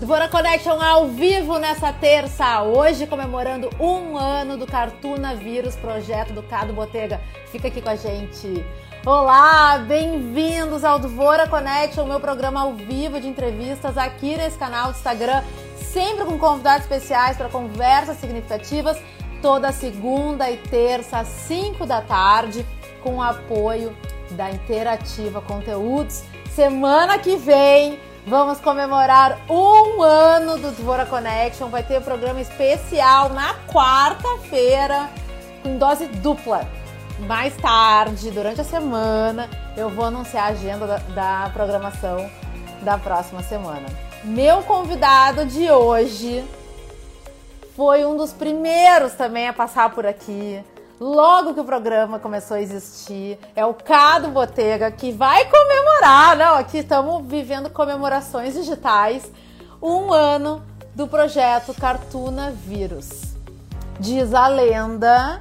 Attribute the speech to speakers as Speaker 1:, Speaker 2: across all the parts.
Speaker 1: Dvora Connection ao vivo nessa terça, hoje comemorando um ano do Cartuna Vírus, projeto do Cado Botega. Fica aqui com a gente. Olá, bem-vindos ao Dvora Connection, meu programa ao vivo de entrevistas aqui nesse canal do Instagram, sempre com convidados especiais para conversas significativas, toda segunda e terça, às 5 da tarde, com o apoio da Interativa Conteúdos. Semana que vem Vamos comemorar um ano do Dvora Connection. Vai ter um programa especial na quarta-feira, com dose dupla. Mais tarde, durante a semana, eu vou anunciar a agenda da, da programação da próxima semana. Meu convidado de hoje foi um dos primeiros também a passar por aqui logo que o programa começou a existir. É o Cado Botega que vai comemorar, não? Aqui estamos vivendo comemorações digitais, um ano do projeto Cartuna Vírus. Diz a lenda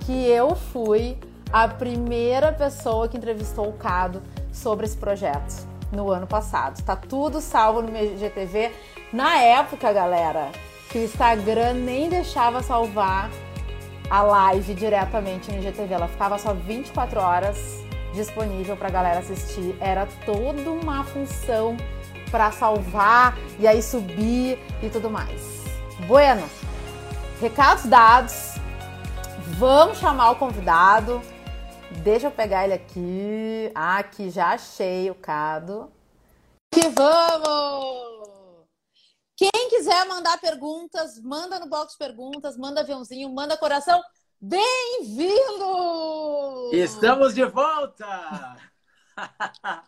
Speaker 1: que eu fui a primeira pessoa que entrevistou o Cado sobre esse projeto no ano passado. Tá tudo salvo no meu GTV. Na época, galera, que o Instagram nem deixava salvar a live diretamente no IGTV. Ela ficava só 24 horas disponível para a galera assistir. Era toda uma função para salvar e aí subir e tudo mais. Bueno, recados dados. Vamos chamar o convidado. Deixa eu pegar ele aqui. Ah, aqui já achei o Cado. Que vamos! Quem quiser mandar perguntas, manda no box perguntas, manda aviãozinho, manda coração. Bem-vindo!
Speaker 2: Estamos de volta!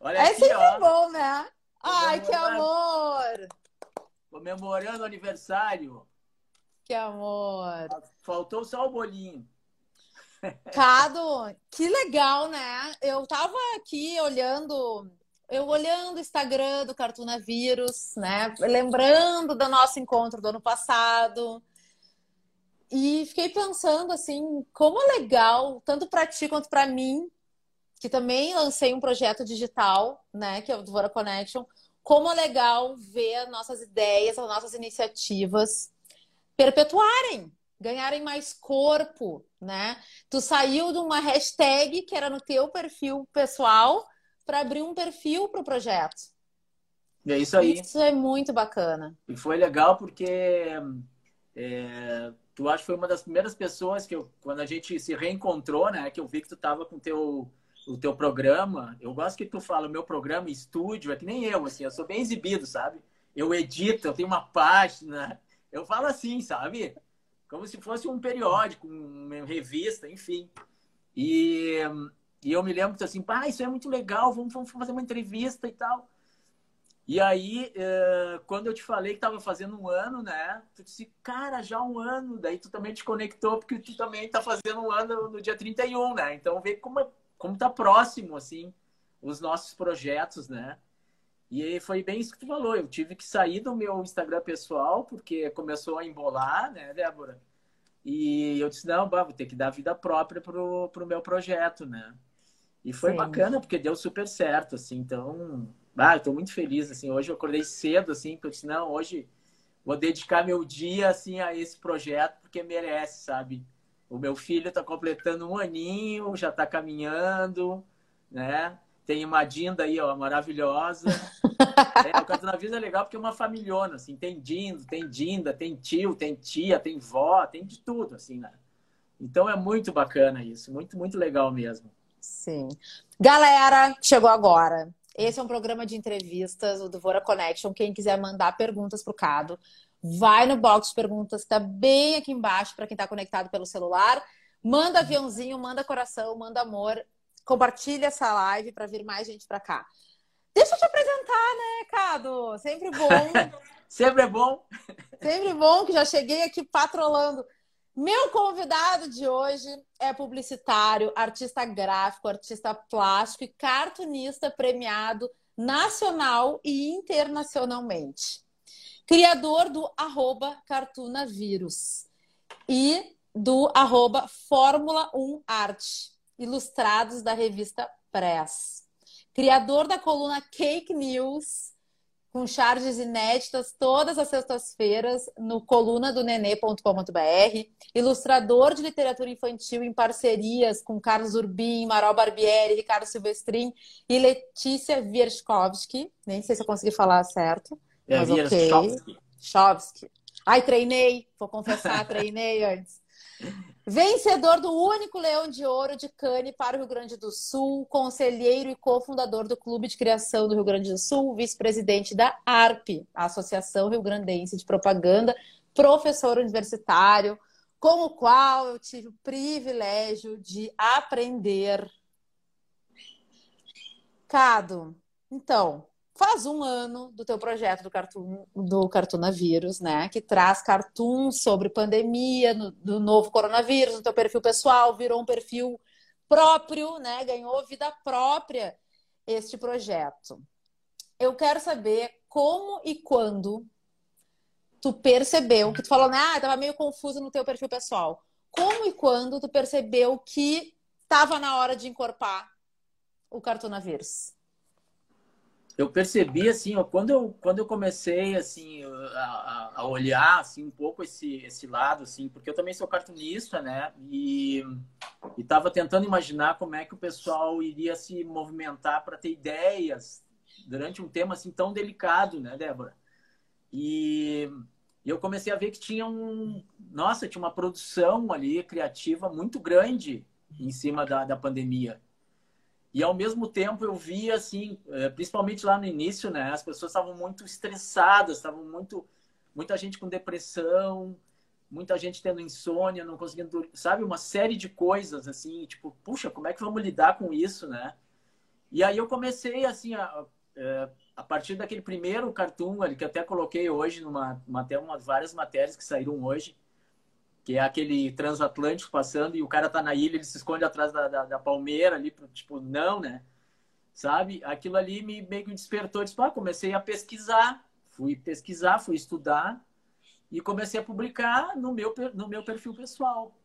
Speaker 1: Olha é aqui, sempre ó. bom, né? Ai, que amor!
Speaker 2: Comemorando o aniversário.
Speaker 1: Que amor!
Speaker 2: Faltou só o bolinho.
Speaker 1: Cado, que legal, né? Eu tava aqui olhando eu olhando o Instagram do Cartuna Vírus, né? Lembrando do nosso encontro do ano passado. E fiquei pensando assim, como é legal, tanto para ti quanto para mim, que também lancei um projeto digital, né, que é o Dvora Connection, como é legal ver nossas ideias, as nossas iniciativas perpetuarem, ganharem mais corpo, né? Tu saiu de uma hashtag que era no teu perfil pessoal para abrir um perfil para o projeto.
Speaker 2: É isso aí.
Speaker 1: Isso é muito bacana.
Speaker 2: E foi legal porque é, tu acho que foi uma das primeiras pessoas que eu, quando a gente se reencontrou, né, que eu vi que tu tava com teu o teu programa. Eu gosto que tu fala, o meu programa estúdio é que nem eu, assim, eu sou bem exibido, sabe? Eu edito, eu tenho uma página, eu falo assim, sabe? Como se fosse um periódico, uma revista, enfim. E e eu me lembro assim, pá, isso é muito legal, vamos, vamos fazer uma entrevista e tal. E aí, eh, quando eu te falei que estava fazendo um ano, né? Tu disse, cara, já um ano. Daí tu também te conectou, porque tu também está fazendo um ano no dia 31, né? Então vê como, é, como tá próximo, assim, os nossos projetos, né? E aí foi bem isso que tu falou. Eu tive que sair do meu Instagram pessoal, porque começou a embolar, né, Débora? E eu disse, não, vou ter que dar vida própria pro, pro meu projeto, né? E foi Sim. bacana, porque deu super certo, assim. Então, ah, eu tô muito feliz, assim. Hoje eu acordei cedo, assim, porque eu disse, não, hoje vou dedicar meu dia, assim, a esse projeto, porque merece, sabe? O meu filho tá completando um aninho, já tá caminhando, né? Tem uma Dinda aí, ó, maravilhosa. é, o Vida é legal porque é uma familhona, assim. Tem Dindo, tem Dinda, tem tio, tem tia, tem vó, tem de tudo, assim, né? Então é muito bacana isso, muito, muito legal mesmo.
Speaker 1: Sim. Galera, chegou agora. Esse é um programa de entrevistas, o Devora Connection. Quem quiser mandar perguntas para o Cado, vai no box de perguntas que está bem aqui embaixo para quem está conectado pelo celular. Manda aviãozinho, manda coração, manda amor. Compartilha essa live para vir mais gente para cá. Deixa eu te apresentar, né, Cado? Sempre bom.
Speaker 2: Sempre é bom.
Speaker 1: Sempre bom que já cheguei aqui patrolando. Meu convidado de hoje é publicitário, artista gráfico, artista plástico e cartunista premiado nacional e internacionalmente. Criador do arroba Cartunavírus e do arroba Fórmula 1 Arte, ilustrados da revista Press. Criador da coluna Cake News, com charges inéditas todas as sextas-feiras no coluna do nenê.com.br, ilustrador de literatura infantil em parcerias com Carlos Urbim, Marol Barbieri, Ricardo Silvestrin e Letícia Wierchkowski. Nem sei se eu consegui falar certo.
Speaker 2: É,
Speaker 1: mas
Speaker 2: Wierchkowski.
Speaker 1: Chovsky. Ai, treinei, vou confessar, treinei antes. Vencedor do único Leão de Ouro de Cane para o Rio Grande do Sul, conselheiro e cofundador do Clube de Criação do Rio Grande do Sul, vice-presidente da ARP, Associação Rio Grandense de Propaganda, professor universitário, com o qual eu tive o privilégio de aprender. Cado, então, faz um ano do teu projeto do, cartoon, do Cartunavírus, né? Que traz cartoons sobre pandemia, no, do novo coronavírus, no teu perfil pessoal, virou um perfil próprio, né? Ganhou vida própria este projeto. Eu quero saber como e quando tu percebeu, que tu falou, né? Ah, tava meio confuso no teu perfil pessoal. Como e quando tu percebeu que estava na hora de encorpar o Cartunavírus?
Speaker 2: Eu percebi assim, ó, quando eu quando eu comecei assim a, a, olhar assim um pouco esse esse lado assim, porque eu também sou cartunista, né? E estava tentando imaginar como é que o pessoal iria se movimentar para ter ideias durante um tema assim tão delicado, né, Débora? E eu comecei a ver que tinha um, nossa, tinha uma produção ali criativa muito grande em cima da, da pandemia. E ao mesmo tempo eu via assim, é, principalmente lá no início, né, as pessoas estavam muito estressadas, estavam muito muita gente com depressão, muita gente tendo insônia, não conseguindo, sabe, uma série de coisas assim, tipo, puxa, como é que vamos lidar com isso, né? E aí eu comecei assim a, é, a partir daquele primeiro cartoon ali que até coloquei hoje numa até umas várias matérias que saíram hoje, que é aquele transatlântico passando e o cara tá na ilha, ele se esconde atrás da, da, da palmeira ali, tipo, não, né? Sabe? Aquilo ali me meio que despertou, disse, ah, comecei a pesquisar, fui pesquisar, fui estudar e comecei a publicar no meu, no meu perfil pessoal.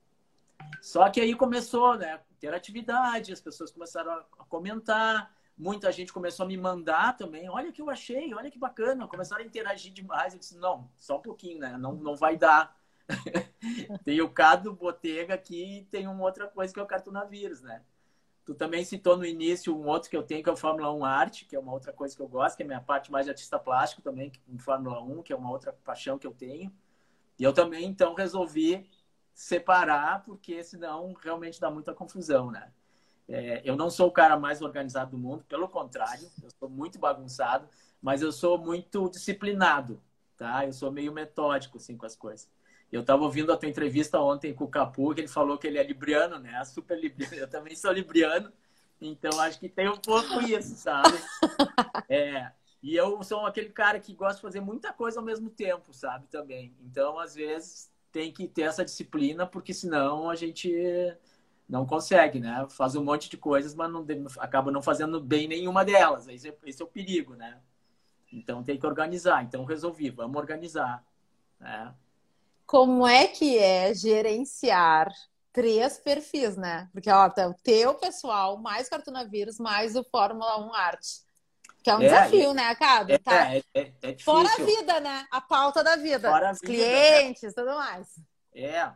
Speaker 2: Só que aí começou, né, ter atividade, as pessoas começaram a comentar, muita gente começou a me mandar também, olha que eu achei, olha que bacana, começaram a interagir demais. Eu disse, não, só um pouquinho, né, não, não vai dar tem o Cado Botega aqui e tem uma outra coisa que é o Cartunavírus, né? Tu também citou no início um outro que eu tenho, que é o Fórmula 1 Arte, que é uma outra coisa que eu gosto, que é a minha parte mais de artista plástico também, em Fórmula 1, que é uma outra paixão que eu tenho. E eu também, então, resolvi separar, porque senão realmente dá muita confusão, né? É, eu não sou o cara mais organizado do mundo, pelo contrário, eu sou muito bagunçado, mas eu sou muito disciplinado, tá? Eu sou meio metódico, assim, com as coisas. Eu estava ouvindo a tua entrevista ontem com o Capu, que ele falou que ele é libriano, né? Super libriano. Eu também sou libriano, então acho que tem um pouco isso, sabe? É, e eu sou aquele cara que gosta de fazer muita coisa ao mesmo tempo, sabe? Também. Então, às vezes, tem que ter essa disciplina, porque senão a gente não consegue, né? Faz um monte de coisas, mas não, acaba não fazendo bem nenhuma delas. Esse é, esse é o perigo, né? Então tem que organizar. Então resolvi, vamos organizar. Né?
Speaker 1: Como é que é gerenciar três perfis, né? Porque, ó, tá o teu pessoal, mais Cartunavírus, mais o Fórmula 1 Arte. Que é um é, desafio, é, né, Cado?
Speaker 2: É, tá? é, é, é difícil.
Speaker 1: Fora a vida, né? A pauta da vida.
Speaker 2: Fora
Speaker 1: Os vida, clientes, né? tudo mais.
Speaker 2: É.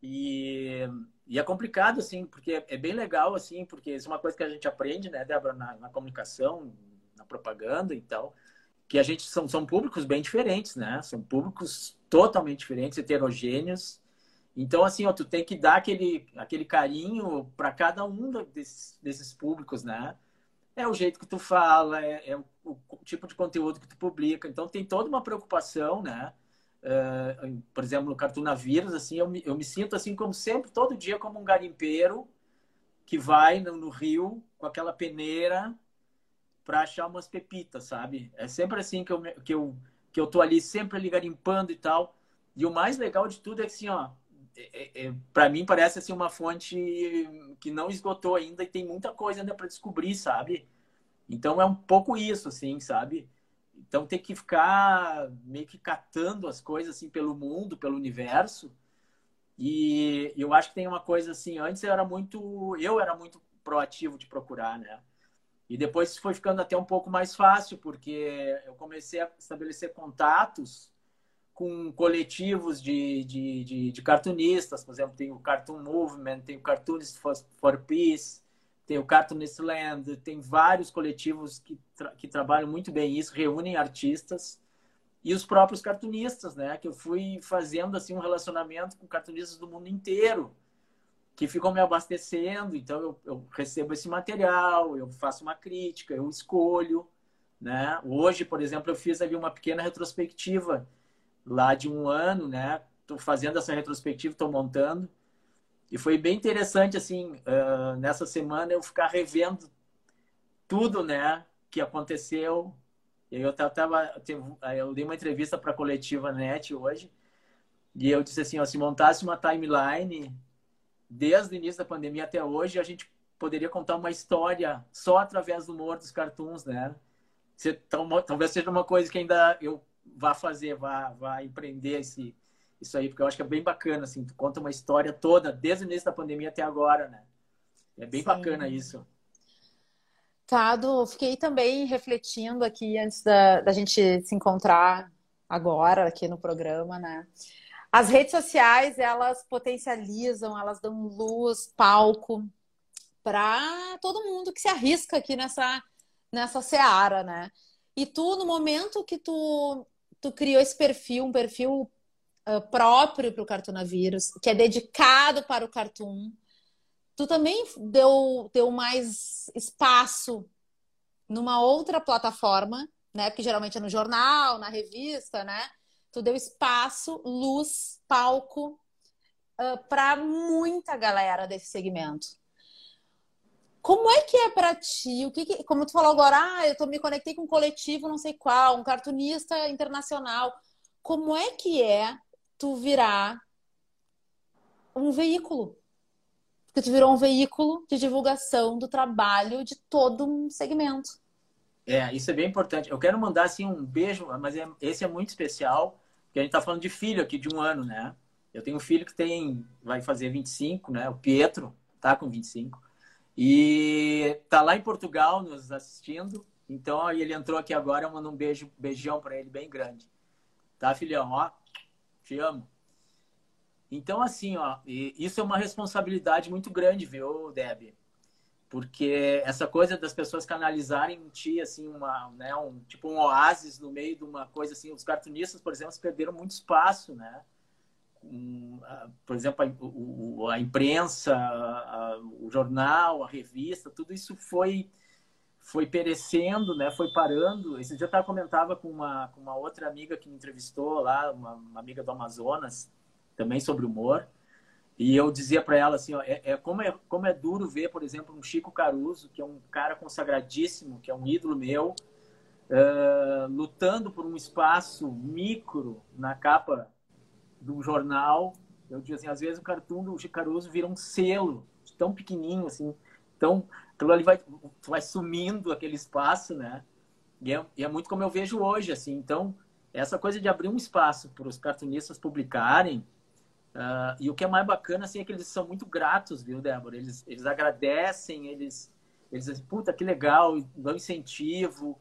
Speaker 2: E, e é complicado, assim, porque é bem legal, assim, porque isso é uma coisa que a gente aprende, né, Débora, na, na comunicação, na propaganda e tal que a gente são, são públicos bem diferentes, né? São públicos totalmente diferentes, heterogêneos. Então, assim, ó, tu tem que dar aquele, aquele carinho para cada um desses, desses públicos, né? É o jeito que tu fala, é, é o, o, tipo de conteúdo que tu publica. Então, tem toda uma preocupação, né? Uh, por exemplo, no Cartunavírus, assim, eu me, eu me sinto assim como sempre, todo dia como um garimpeiro que vai no, no rio com aquela peneira para achar umas pepitas, sabe? É sempre assim que eu, que eu, que eu tô ali, sempre ali garimpando e tal. E o mais legal de tudo é que, assim, ó, é, é, é para mim parece assim uma fonte que não esgotou ainda e tem muita coisa ainda para descobrir, sabe? Então é um pouco isso, assim, sabe? Então tem que ficar meio que catando as coisas assim pelo mundo, pelo universo. E eu acho que tem uma coisa assim, antes eu era muito, eu era muito proativo de procurar, né? E depois foi ficando até um pouco mais fácil, porque eu comecei a estabelecer contatos com coletivos de, de, de, de cartunistas. Por exemplo, tem o Cartoon Movement, tem o Cartoonists for, for Peace, tem o Cartoonist Land, tem vários coletivos que, tra que trabalham muito bem isso, reúnem artistas e os próprios cartunistas, né? Que eu fui fazendo assim um relacionamento com cartunistas do mundo inteiro que ficam me abastecendo. Então, eu, eu, recebo esse material, eu faço uma crítica, eu escolho. Né? Hoje, por exemplo, eu fiz ali uma pequena retrospectiva lá de um ano, né? Estou fazendo essa retrospectiva, estou montando. E foi bem interessante, assim, uh, nessa semana eu ficar revendo tudo, né? Que aconteceu. E eu tava, eu dei uma entrevista para a coletiva NET hoje. E eu disse assim, ó, se montasse uma timeline desde o início da pandemia até hoje, a gente poderia contar uma história só através do humor dos cartoons, né? talvez seja uma coisa que ainda eu vá fazer, vá, vá empreender esse, isso aí, porque eu acho que é bem bacana, assim, tu conta uma história toda, desde o início da pandemia até agora, né? É bem Sim. bacana isso.
Speaker 1: Tado, fiquei também refletindo aqui antes da, da gente se encontrar agora aqui no programa, né? As redes sociais, elas potencializam, elas dão luz, palco para todo mundo que se arrisca aqui nessa, nessa seara, né? E tu, no momento que tu, tu criou esse perfil, um perfil uh, próprio para o Cartunavírus, que é dedicado para o cartoon, tu também deu, deu mais espaço numa outra plataforma, né? Porque geralmente é no jornal, na revista, né? Tu deu espaço, luz, palco uh, ah, para muita galera desse segmento. Como é que é para ti? O que, que, como tu falou agora, ah, eu tô, me conectei com um coletivo, não sei qual, um cartunista internacional. Como é que é tu virar um veículo? Porque tu virou um veículo de divulgação do trabalho de todo um segmento.
Speaker 2: É, isso é bem importante. Eu quero mandar assim um beijo, mas é, esse é muito especial que a gente está falando de filho aqui de um ano, né? Eu tenho um filho que tem, vai fazer 25, né? O Pietro tá com 25. E tá lá em Portugal nos assistindo. Então ele entrou aqui agora, eu mando um beijo, beijão para ele bem grande. Tá, filhão? Ó, te amo. Então, assim, ó, isso é uma responsabilidade muito grande, viu, Deb? Porque essa coisa das pessoas canalizarem em ti assim uma né um tipo um oásis no meio de uma coisa assim os cartunistas por exemplo perderam muito espaço né? Um, por exemplo a, a imprensa a, o jornal a revista tudo isso foi foi perecendo né? Foi parando. Esse dia eu comentava com uma com uma outra amiga que me entrevistou lá uma, uma amiga do Amazonas também sobre humor e eu dizia para ela assim, ó, é, é, como é como é duro ver, por exemplo, um Chico Caruso, que é um cara consagradíssimo, que é um ídolo meu, uh, lutando por um espaço micro na capa do jornal. Eu dizia assim, às vezes o cartoon do Chico Caruso vira um selo, tão pequenininho assim, então aquilo ali vai vai sumindo aquele espaço, né? E é, e é muito como eu vejo hoje, assim. Então essa coisa de abrir um espaço para os cartunistas publicarem Uh, e o que é mais bacana, assim, é que eles são muito gratos, viu, Débora? Eles, eles agradecem, eles, eles dizem, puta, que legal, dão incentivo.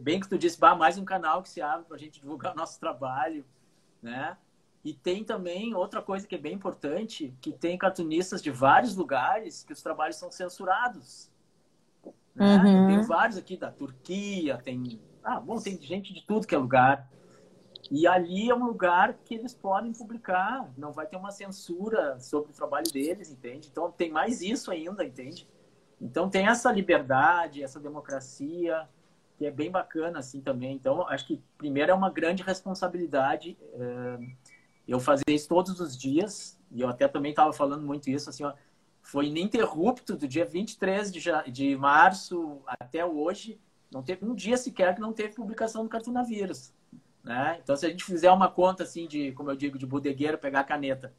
Speaker 2: Bem que tu disse, bah, mais um canal que se abre para a gente divulgar o nosso trabalho, né? E tem também outra coisa que é bem importante, que tem cartunistas de vários lugares que os trabalhos são censurados. Né? Uhum. Tem vários aqui da Turquia, tem... Ah, bom, tem gente de tudo que é lugar. E ali é um lugar que eles podem publicar, não vai ter uma censura sobre o trabalho deles, entende? Então tem mais isso ainda, entende? Então tem essa liberdade, essa democracia, que é bem bacana assim também. Então acho que primeiro é uma grande responsabilidade é, eu fazer isso todos os dias, e eu até também estava falando muito isso, assim, ó, foi ininterrupto do dia 23 de, de março até hoje, não teve um dia sequer que não teve publicação do Cartunavírus. Né? Então, se a gente fizer uma conta assim de, como eu digo, de bodegueiro, pegar a caneta,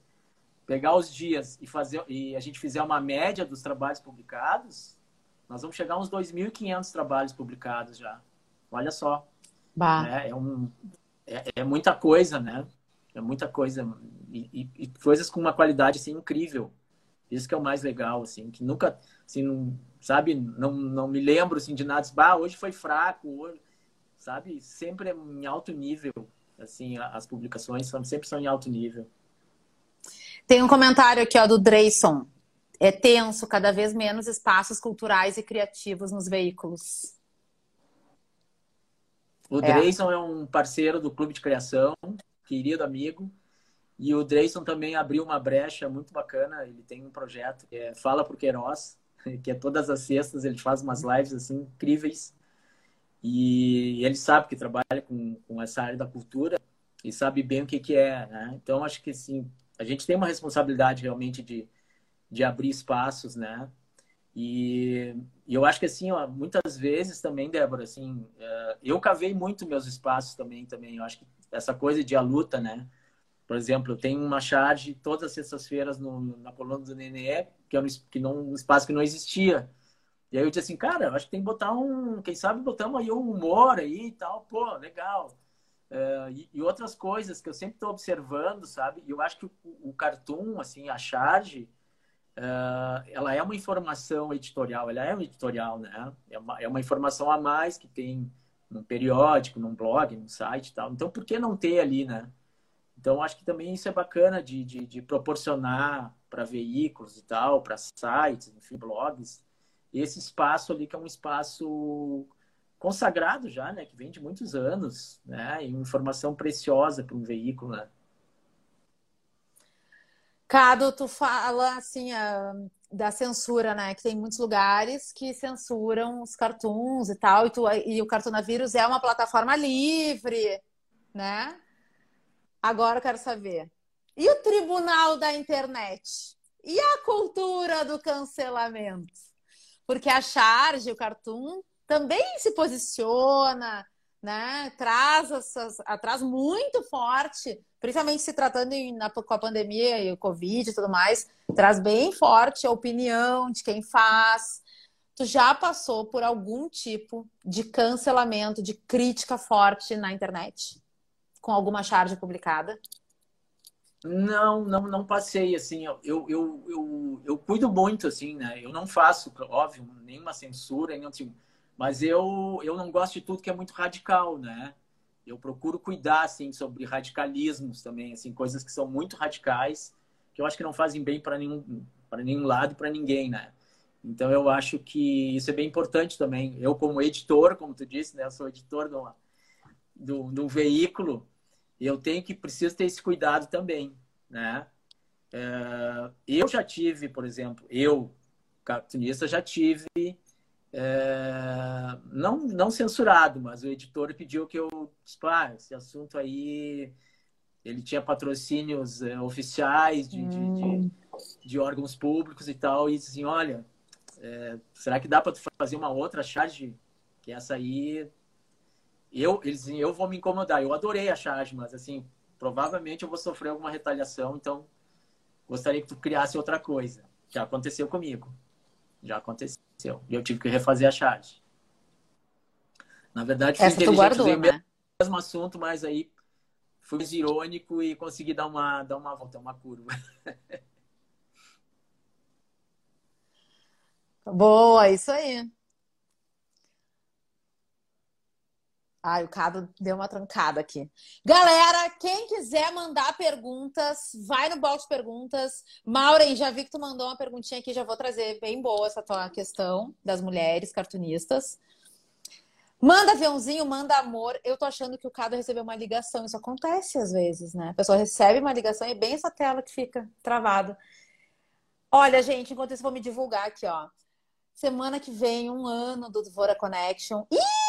Speaker 2: pegar os dias e fazer e a gente fizer uma média dos trabalhos publicados, nós vamos chegar a uns 2.500 trabalhos publicados já. Olha só. Né? É, um, é, é, muita coisa, né? É muita coisa. E, e, e, coisas com uma qualidade assim, incrível. Isso que é o mais legal, assim, que nunca, assim, não, sabe, não, não me lembro, assim, de nada, bah, hoje foi fraco, hoje, sabe, sempre é em alto nível, assim, as publicações são, sempre são em alto nível.
Speaker 1: Tem um comentário aqui, ó, do Dreyson. É tenso, cada vez menos espaços culturais e criativos nos veículos.
Speaker 2: O é. Dreyson é um parceiro do Clube de Criação, querido amigo. E o Dreyson também abriu uma brecha muito bacana. Ele tem um projeto que é Fala por Queiroz, que é todas as sextas, ele faz umas lives assim incríveis. E ele sabe que trabalha com, com essa área da cultura e sabe bem o que, que é. Né? Então, acho que assim, a gente tem uma responsabilidade realmente de, de abrir espaços, né? E, e eu acho que assim, ó, muitas vezes também, Débora, assim, uh, eu cavei muito meus espaços também, também. Eu acho que essa coisa de a luta, né? Por exemplo, eu tenho uma charge todas as sextas-feiras na coluna do Nenê, que é um, que não, um espaço que não existia. E aí eu disse assim, cara, acho que tem que botar um, quem sabe botamos aí um humor aí e tal, pô, legal. Uh, e, e, outras coisas que eu sempre estou observando, sabe? E eu acho que o, o cartoon, assim, a charge, uh, ela é uma informação editorial, ela é um editorial, né? É uma, é uma informação a mais que tem num periódico, num blog, num site e tal. Então, por que não ter ali, né? Então, acho que também isso é bacana de, de, de proporcionar para veículos e tal, para sites, enfim, blogs, esse espaço ali que é um espaço consagrado já, né, que vem de muitos anos, né, e informação preciosa para um veículo, né.
Speaker 1: Cado, tu fala assim a, da censura, né? Que tem muitos lugares que censuram os cartoons e tal, e, tu, e o Cartunavírus é uma plataforma livre, né? Agora eu quero saber. E o tribunal da internet? E a cultura do cancelamento? Porque a charge, o cartoon, também se posiciona, né? Traz, essas, traz muito forte, principalmente se tratando em, na, com a pandemia e o Covid e tudo mais, traz bem forte a opinião de quem faz. Tu já passou por algum tipo de cancelamento, de crítica forte na internet? com alguma charge publicada?
Speaker 2: Não, não, não passei, assim, eu, eu, eu, eu, cuido muito, assim, né? Eu não faço, óbvio, nenhuma censura, nenhum tipo, mas eu, eu não gosto de tudo que é muito radical, né? Eu procuro cuidar, assim, sobre radicalismos também, assim, coisas que são muito radicais, que eu acho que não fazem bem para nenhum, para nenhum lado, para ninguém, né? Então, eu acho que isso é bem importante também. Eu, como editor, como tu disse, né? Eu sou editor de, uma, do, do veículo, eu tenho que preciso ter esse cuidado também, né? É, eu já tive, por exemplo, eu, cartunista, já tive é, não, não censurado, mas o editor pediu que eu, tipo, ah, esse assunto aí, ele tinha patrocínios é, oficiais de, hum. de, de, hum. de, órgãos públicos e tal, e disse assim, olha, é, será que dá para fazer uma outra charge? Que essa aí eu, eles, eu vou me incomodar. Eu adorei a charge, mas assim, provavelmente eu vou sofrer alguma retaliação, então gostaria que tu criasse outra coisa. Já aconteceu comigo. Já aconteceu. E eu tive que refazer a charge. Na verdade,
Speaker 1: fui Essa inteligente, guardou, né?
Speaker 2: mesmo, assunto, mas aí fui irônico e consegui dar uma, dar uma volta, uma curva.
Speaker 1: Boa, isso aí. Ai, o Cado deu uma trancada aqui. Galera, quem quiser mandar perguntas, vai no box de perguntas. Maureen, já vi que tu mandou uma perguntinha aqui, já vou trazer bem boa essa tua questão das mulheres cartunistas. Manda aviãozinho, manda amor. Eu tô achando que o Cado recebeu uma ligação. Isso acontece às vezes, né? A pessoa recebe uma ligação e é bem essa tela que fica travada. Olha, gente, enquanto isso, vou me divulgar aqui, ó. Semana que vem, um ano do Dvora Connection. Ih!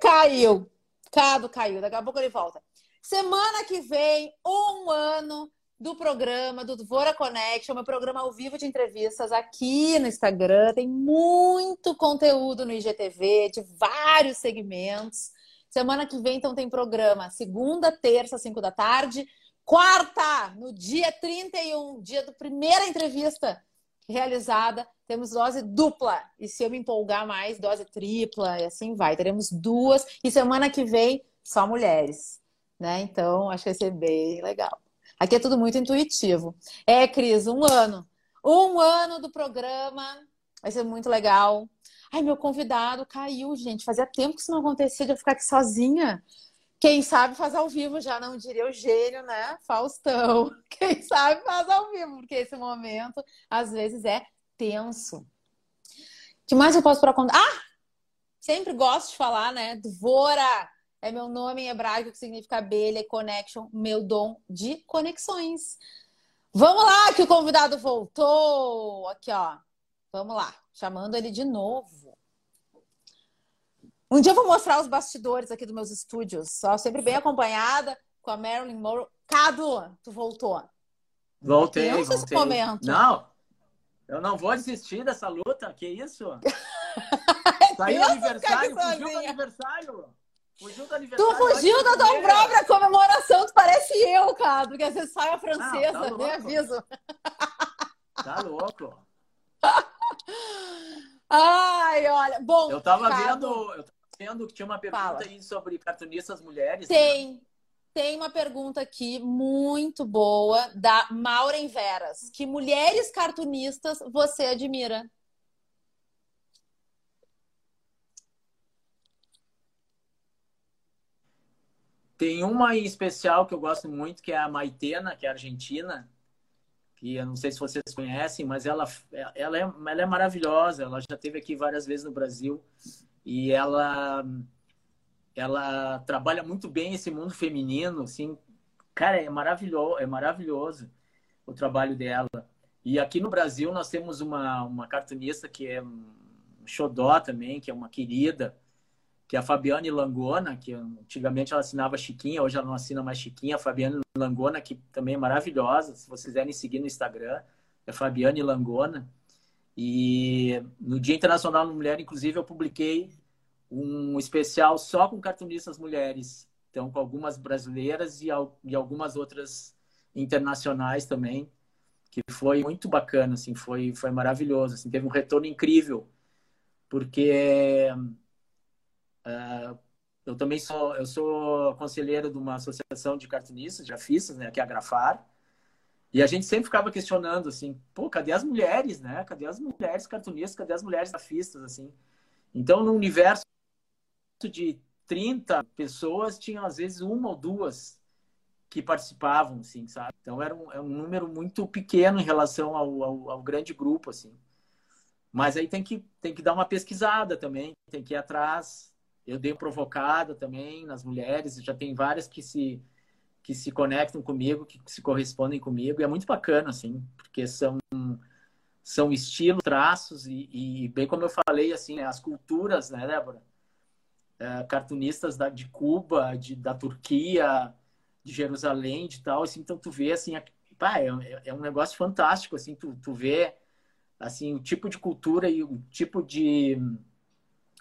Speaker 1: Caiu. Cado caiu. Daqui a pouco ele volta. Semana que vem, um ano do programa do Dvora Connection, meu programa ao vivo de entrevistas aqui no Instagram. Tem muito conteúdo no IGTV, de vários segmentos. Semana que vem, então, tem programa segunda, terça, cinco da tarde. Quarta, no dia 31, dia da primeira entrevista realizada, temos dose dupla. E se eu me empolgar mais, dose tripla, e assim vai. Teremos duas. E semana que vem, só mulheres. Né? Então, acho que vai ser bem legal. Aqui é tudo muito intuitivo. É, Cris, um ano. Um ano do programa. Vai ser muito legal. Ai, meu convidado caiu, gente. Fazia tempo que isso não acontecia de eu ficar aqui sozinha. Quem sabe faz ao vivo, já não diria o gênio, né? Faustão. Quem sabe faz ao vivo, porque esse momento às vezes é tenso. O que mais eu posso para contar? Ah! Sempre gosto de falar, né? Dvora é meu nome em hebraico, que significa abelha, connection, meu dom de conexões. Vamos lá, que o convidado voltou. Aqui, ó. Vamos lá, chamando ele de novo. Um dia eu vou mostrar os bastidores aqui dos meus estúdios, só sempre bem acompanhada com a Marilyn Monroe. Cado, tu voltou.
Speaker 2: Voltei,
Speaker 1: Tenso
Speaker 2: voltei.
Speaker 1: momento.
Speaker 2: Não, eu não vou desistir dessa luta. Que isso? Saiu aniversário, fugiu do aniversário. Fugiu do
Speaker 1: Tu
Speaker 2: aniversário.
Speaker 1: fugiu
Speaker 2: antes
Speaker 1: da tua própria comemoração, tu parece eu, Cado, porque você sai a francesa,
Speaker 2: Não, tá
Speaker 1: nem
Speaker 2: louco.
Speaker 1: aviso.
Speaker 2: Tá louco.
Speaker 1: Ai, olha. Bom,
Speaker 2: Eu tava vendo, eu tava vendo que tinha uma pergunta
Speaker 1: Fala.
Speaker 2: aí sobre cartunistas mulheres.
Speaker 1: Tem. Tem uma pergunta aqui muito boa da Maureen Veras. Que mulheres cartunistas você admira?
Speaker 2: Tem uma em especial que eu gosto muito, que é a Maitena, que é argentina, que eu não sei se vocês conhecem, mas ela, ela, é, ela é maravilhosa. Ela já esteve aqui várias vezes no Brasil e ela, ela trabalha muito bem esse mundo feminino, assim. Cara, é maravilhoso, é maravilhoso o trabalho dela. E aqui no Brasil nós temos uma, uma cartunista que é um xodó também, que é uma querida, que é a Fabiane Langona, que antigamente ela assinava Chiquinha, hoje ela não assina mais Chiquinha. A Fabiane Langona, que também é maravilhosa, se vocês quiserem seguir no Instagram, é Fabiane Langona. E no Dia Internacional da Mulher, inclusive, eu publiquei um especial só com cartunistas mulheres. Então, com algumas brasileiras e, e algumas outras internacionais também, que foi muito bacana, assim, foi, foi maravilhoso, assim, teve um retorno incrível, porque ah, eu também sou, eu sou conselheiro de uma associação de cartunistas, de grafistas, né, que é a Grafar, e a gente sempre ficava questionando, assim, pô, cadê as mulheres, né? Cadê as mulheres cartunistas? Cadê as mulheres grafistas, assim? Então, no universo de 30 pessoas, tinha às vezes uma ou duas que participavam, assim, sabe? Então, era um, é um número muito pequeno em relação ao, ao, ao grande grupo, assim. Mas aí tem que, tem que dar uma pesquisada também, tem que ir atrás. Eu dei provocada também nas mulheres, já tem várias que se que se conectam comigo, que se correspondem comigo, e é muito bacana, assim, porque são são estilos, traços e, e bem como eu falei, assim, né, as culturas, né, Débora? É, cartunistas da, de Cuba, de, da Turquia, de Jerusalém, de tal, assim, então tu vê, assim, a- pá, é, é um negócio fantástico, assim, tu, tu vê, assim, o tipo de cultura e o tipo de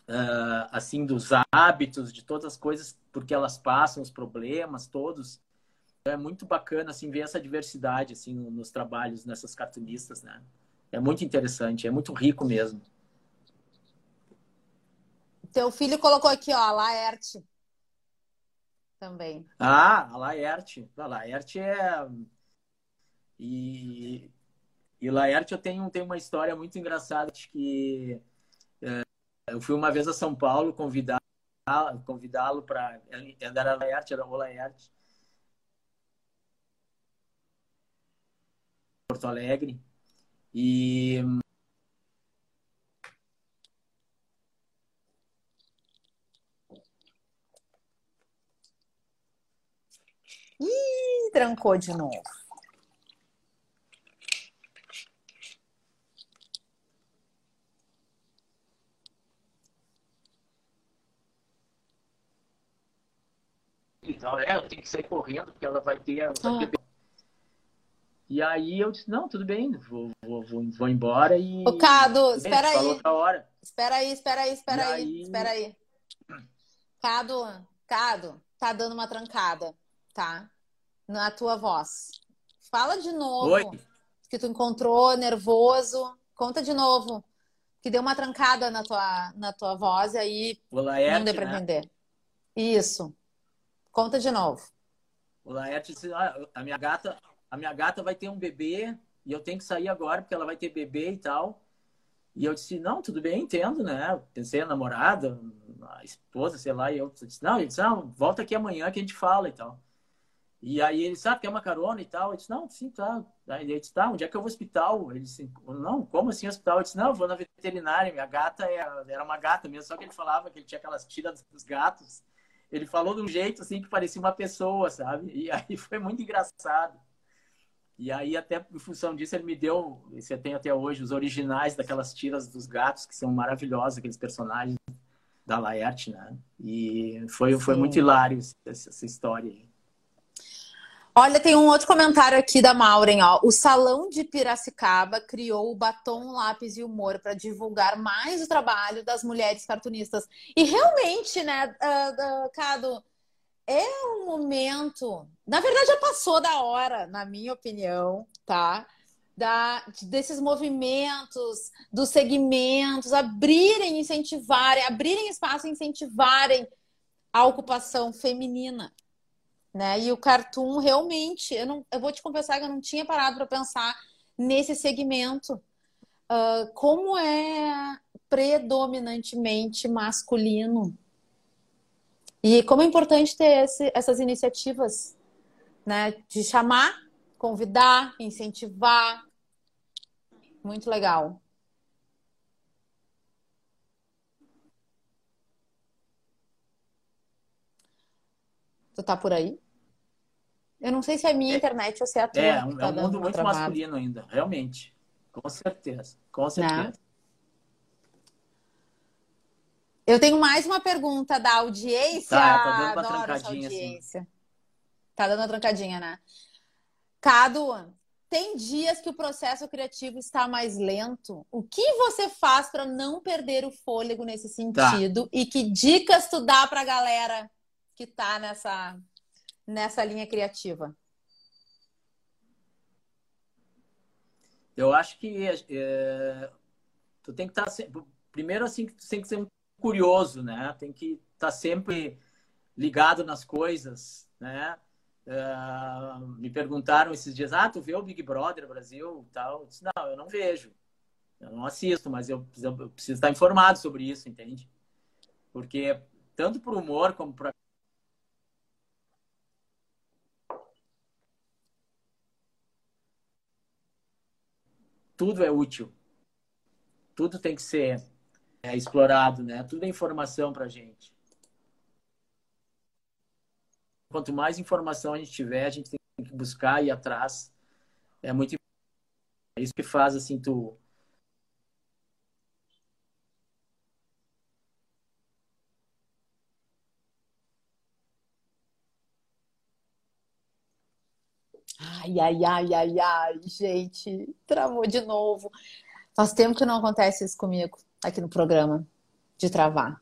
Speaker 2: ah, assim dos hábitos, de todas as coisas porque elas passam, os problemas todos. É muito bacana assim ver essa diversidade assim no- nos trabalhos nessas cartunistas, né? É muito interessante, é muito rico mesmo.
Speaker 1: Teu filho colocou aqui, ó, Laerte. Também.
Speaker 2: Ah, a Laerte. A Laerte é e e Laerte eu tenho tenho uma história muito engraçada de que é, eu fui uma vez a São Paulo convidá-lo para era Laerte, era o Laerte. Porto Alegre. E
Speaker 1: Ih, trancou de novo.
Speaker 2: Então, é, eu tenho que sair correndo, porque ela vai ter.
Speaker 1: Ah.
Speaker 2: E aí eu disse, não, tudo bem, vou, vou, vou, vou embora e.
Speaker 1: Ô, Cado, espera
Speaker 2: falou
Speaker 1: aí.
Speaker 2: outra hora.
Speaker 1: Espera aí, espera aí, espera
Speaker 2: E
Speaker 1: aí,
Speaker 2: aí?
Speaker 1: espera aí. Cado, Cado, tá dando uma trancada, tá? Na tua voz. Fala de novo.
Speaker 2: Oi.
Speaker 1: Que tu encontrou nervoso. Conta de novo. Que deu uma trancada na tua, na tua voz e aí
Speaker 2: Laerte,
Speaker 1: não deu pra
Speaker 2: né?
Speaker 1: entender. Isso. Conta de novo.
Speaker 2: O Laerte disse, ah, a minha gata, a minha gata vai ter um bebê e eu tenho que sair agora porque ela vai ter bebê e tal. E eu disse, não, tudo bem, entendo, né? Pensei a namorada, a esposa, sei lá, e eu disse, não, ele disse, não, volta aqui amanhã que a gente fala e tal. E aí ele sabe que é uma carona e tal. Eu disse, não, sim, tá. Aí ele disse, tá, onde é que eu vou ao hospital? Ele disse, não, como assim hospital? Eu disse, não, eu vou na veterinária, minha gata era, é, era uma gata mesmo, só que ele falava que ele tinha aquelas tiras dos gatos. Ele falou de um jeito assim que parecia uma pessoa, sabe? E aí foi muito engraçado. E aí, até em função disso, ele me deu, você tem até hoje, os originais daquelas tiras dos gatos, que são maravilhosos, aqueles personagens da Laerte, né? E foi, foi muito hilário essa, essa história aí.
Speaker 1: Olha, tem um outro comentário aqui da Maureen, ó. O Salão de Piracicaba criou o Batom, Lápis e Humor para divulgar mais o trabalho das mulheres cartunistas. E realmente, né, uh, uh, Cado, é um momento. Na verdade, já passou da hora, na minha opinião, tá? Da, desses movimentos, dos segmentos, abrirem, incentivarem, abrirem espaço e incentivarem a ocupação feminina né? E o cartoon realmente, eu, não, eu vou te confessar que eu não tinha parado para pensar nesse segmento. Uh, como é predominantemente masculino. E como é importante ter esse, essas iniciativas, né? De chamar, convidar, incentivar. Muito legal. Tu tá por aí? Eu não sei se é a minha é, internet ou se é a tua.
Speaker 2: É, é tá um mundo muito travado. masculino ainda, realmente. Com certeza. Com né? certeza. Não.
Speaker 1: Eu tenho mais uma pergunta da audiência.
Speaker 2: Tá, tá dando uma Adoro trancadinha. Assim. Audiência. Assim.
Speaker 1: Tá dando uma trancadinha, né? Cado, tem dias que o processo criativo está mais lento. O que você faz para não perder o fôlego nesse tá. sentido? Tá. E que dicas tu dá para a galera que tá nessa nessa linha criativa?
Speaker 2: Eu acho que é, tu tem que estar tá primeiro assim tem que ser curioso, né? Tem que estar tá sempre ligado nas coisas, né? Uh, me perguntaram esses dias, ah, tu vê o Big Brother Brasil tal? Eu disse, não, eu não vejo. Eu não assisto, mas eu, eu preciso estar informado sobre isso, entende? Porque tanto para o humor como para tudo é útil. Tudo tem que ser é, explorado, né? Tudo é informação para a gente. Quanto mais informação a gente tiver, a gente tem que buscar e atrás. É muito é isso que faz assim tu
Speaker 1: Ai, ai, ai, ai, ai, gente, travou de novo. Faz tempo que não acontece isso comigo aqui no programa, de travar.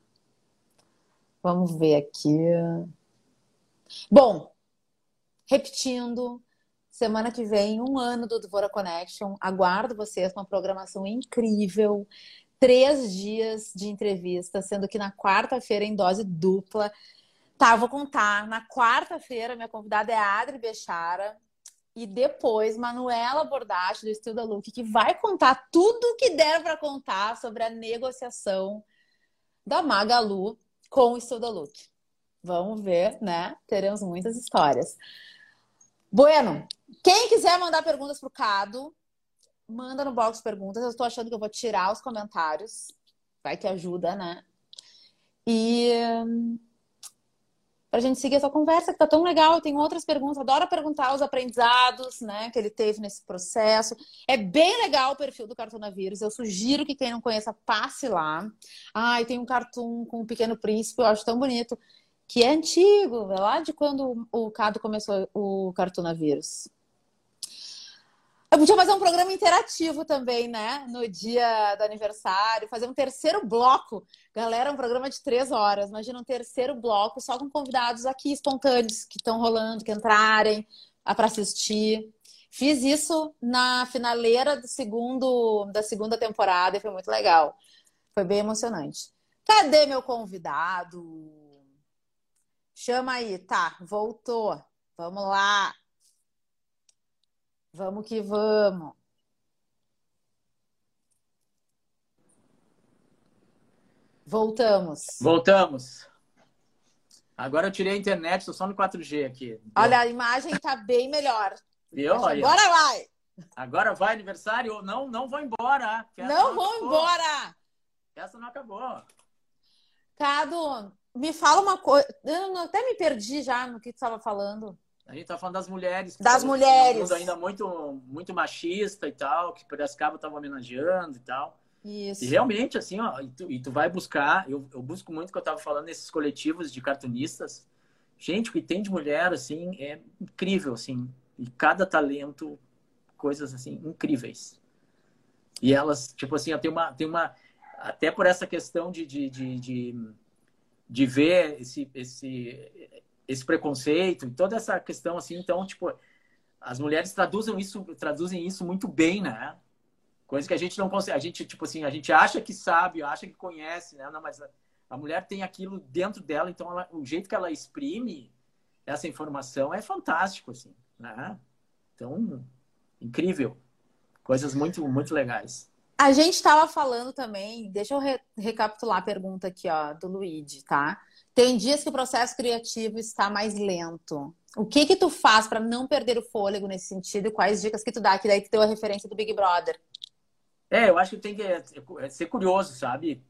Speaker 1: Vamos ver aqui. Bom, repetindo, semana que vem, um ano do Dvora Connection. Aguardo vocês com uma programação incrível. Três dias de entrevista, sendo que na quarta-feira, em dose dupla. Tá, vou contar. Na quarta-feira, minha convidada é a Adri Bechara, e depois Manuela Bordache, do Estilo da Look, que vai contar tudo o que der para contar sobre a negociação da Magalu com o Estilo da Look. Vamos ver, né? Teremos muitas histórias. Bueno, quem quiser mandar perguntas pro Cado, manda no box perguntas. Eu estou achando que eu vou tirar os comentários. Vai que ajuda, né? E para a gente seguir essa conversa que tá tão legal. Eu tenho outras perguntas, adoro perguntar os aprendizados, né, que ele teve nesse processo. É bem legal o perfil do Cartunavírus. Eu sugiro que quem não conheça passe lá. Ah, e tem um cartoon com o Pequeno Príncipe, eu acho tão bonito, que é antigo, é lá de quando o Cado começou o Cartunavírus. Eu podia fazer um programa interativo também, né? No dia do aniversário, fazer um terceiro bloco. Galera, um programa de três horas. Imagina um terceiro bloco só com convidados aqui espontâneos que estão rolando, que entrarem para assistir. Fiz isso na finaleira do segundo, da segunda temporada e foi muito legal. Foi bem emocionante. Cadê meu convidado? Chama aí, tá? Voltou. Vamos lá. Vamos que vamos. Voltamos.
Speaker 2: Voltamos. Agora eu tirei a internet, estou só no 4G aqui.
Speaker 1: Olha, a imagem está bem melhor.
Speaker 2: Viu?
Speaker 1: Agora vai!
Speaker 2: Agora vai aniversário? Não, não vou embora.
Speaker 1: Festa não, não vou embora!
Speaker 2: Essa não acabou.
Speaker 1: Cado, me fala uma coisa. Eu até me perdi já no que tu estava falando.
Speaker 2: A gente tá falando das mulheres.
Speaker 1: Das mulheres. Um
Speaker 2: mundo ainda muito, muito machista e tal, que Piracicaba tava homenageando e tal.
Speaker 1: Isso.
Speaker 2: E realmente, assim, ó, e tu, e tu vai buscar, eu, eu busco muito que eu tava falando nesses coletivos de cartunistas. Gente, o que tem de mulher, assim, é incrível, assim. E cada talento, coisas, assim, incríveis. E elas, tipo assim, tem uma, tem uma até por essa questão de, de, de, de, de ver esse, esse, esse preconceito e toda essa questão, assim, então, tipo, as mulheres traduzem isso, traduzem isso muito bem, né? Coisa que a gente não consegue. A gente, tipo assim, a gente acha que sabe, acha que conhece, né? Não, mas a, a mulher tem aquilo dentro dela, então ela, o jeito que ela exprime essa informação é fantástico, assim, né? Então, incrível. Coisas muito, muito legais.
Speaker 1: A gente estava falando também, deixa eu re recapitular a pergunta aqui, ó, do Luigi, tá? Tem dias que o processo criativo está mais lento. O que que tu faz para não perder o fôlego nesse sentido? Quais dicas que tu dá? Que daí tu deu a referência do Big Brother.
Speaker 2: É, eu acho que tem que é, é ser curioso, sabe?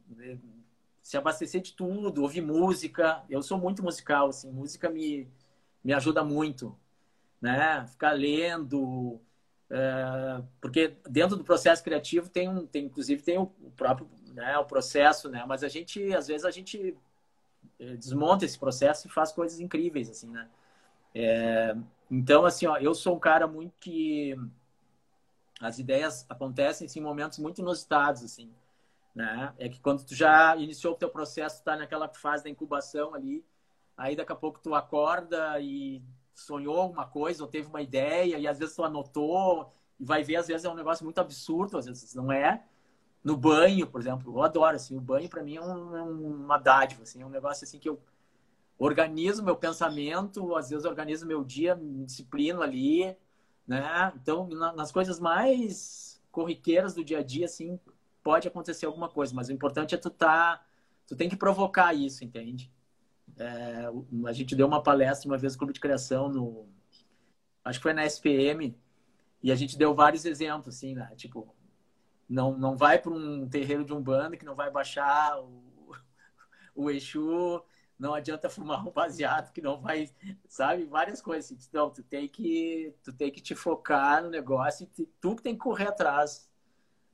Speaker 2: Se abastecer de tudo, ouvir música. Eu sou muito musical, assim, música me, me ajuda muito, né? Ficar lendo, é, porque dentro do processo criativo tem um, tem inclusive tem o próprio, né, o processo, né? Mas a gente, às vezes a gente é, desmonta esse processo e faz coisas incríveis, assim, né? É, então, assim, ó, eu sou um cara muito que as ideias acontecem assim, em momentos muito inusitados, assim, né? É que quando tu já iniciou o teu processo, tá naquela fase da incubação ali, aí daqui a pouco tu acorda e sonhou alguma coisa ou teve uma ideia e às vezes tu anotou e vai ver, às vezes é um negócio muito absurdo, às vezes não é. No banho, por exemplo, eu adoro, assim, o banho para mim é, um, é uma dádiva, assim, é um negócio assim que eu organizo meu pensamento, às vezes organizo meu dia, me disciplino ali, né? Então, na, nas coisas mais corriqueiras do dia a dia, assim, pode acontecer alguma coisa, mas o importante é tu tá, tu tem que provocar isso, entende? É, a gente deu uma palestra uma vez no Clube de Criação, no, acho que foi na SPM, e a gente deu vários exemplos, assim, né? Tipo, não, não vai para um terreiro de umbanda que não vai baixar o, o Exu, não adianta fumar um baseado que não vai, sabe? Várias coisas. Assim. Então, tu tem que, tu tem que te focar no negócio e tu que tem que correr atrás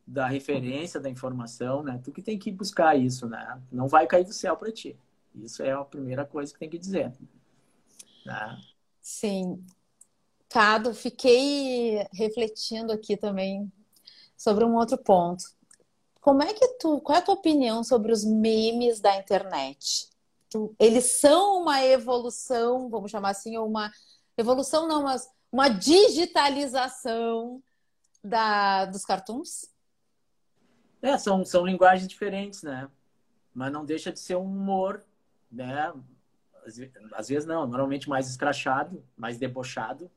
Speaker 2: da referência, da informação, né? Tu que tem que buscar isso, né? Não vai cair do céu para ti. Isso é a primeira coisa que tem que dizer. Né?
Speaker 1: Sim. Cado, fiquei refletindo aqui também sobre um outro ponto. Como é que tu, qual é a tua opinião sobre os memes da internet? Tu, eles são uma evolução, vamos chamar assim, uma evolução não, mas uma digitalização da, dos cartoons?
Speaker 2: É, são, são linguagens diferentes, né? Mas não deixa de ser um humor né? Às vezes não, normalmente mais escrachado, mais debochado.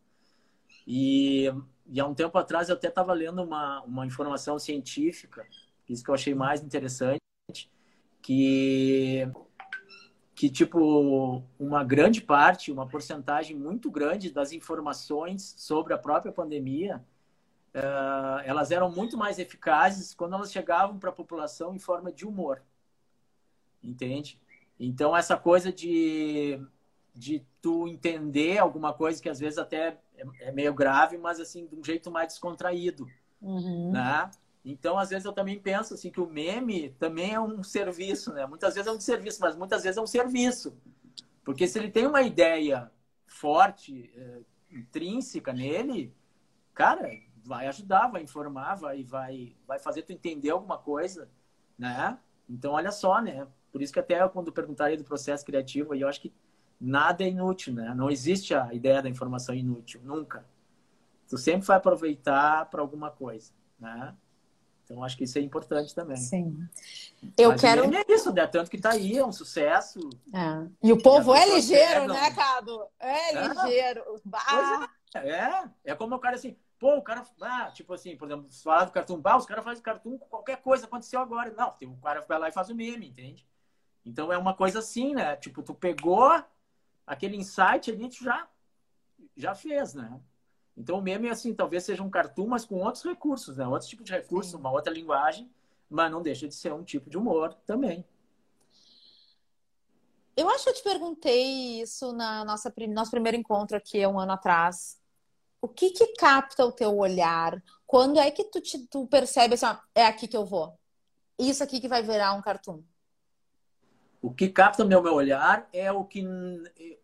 Speaker 2: E, e há um tempo atrás eu até estava lendo uma, uma informação científica, isso que eu achei mais interessante, que que tipo uma grande parte, uma porcentagem muito grande das informações sobre a própria pandemia, uh, elas eram muito mais eficazes quando elas chegavam para a população em forma de humor, entende? Então, essa coisa de, de tu entender alguma coisa que às vezes até é, é meio grave, mas assim, de um jeito mais descontraído,
Speaker 1: uhum.
Speaker 2: né? Então, às vezes eu também penso assim que o meme também é um serviço, né? Muitas vezes é um serviço, mas muitas vezes é um serviço. Porque se ele tem uma ideia forte, é, intrínseca nele, cara, vai ajudar, vai informar, vai, vai, vai fazer tu entender alguma coisa, né? Então, olha só, né? Por isso que até quando perguntaria do processo criativo, eu acho que nada é inútil, né? Não existe a ideia da informação inútil, nunca. Tu sempre vai aproveitar para alguma coisa, né? Então acho que isso é importante também.
Speaker 1: Sim. Eu Mas quero.
Speaker 2: É isso, né? Tanto que tá aí, é um sucesso.
Speaker 1: É. E o povo é ligeiro, né, Cado? É, é ligeiro.
Speaker 2: É. é, é como o cara assim, Pô, o cara, ah, tipo assim, por exemplo, falar do cartoon, bah, os caras fazem cartoon com qualquer coisa, aconteceu agora. Não, tem um cara vai lá e faz o meme, entende? Então é uma coisa assim, né? Tipo, tu pegou aquele insight ali, tu já, já fez, né? Então o meme, assim, talvez seja um cartoon, mas com outros recursos, né? Outro tipo de recurso, Sim. uma outra linguagem, mas não deixa de ser um tipo de humor também.
Speaker 1: Eu acho que eu te perguntei isso na nossa nosso primeiro encontro aqui um ano atrás. O que que capta o teu olhar? Quando é que tu, te, tu percebe assim, ó, é aqui que eu vou? Isso aqui que vai virar um cartoon?
Speaker 2: O que capta o meu, meu olhar é o que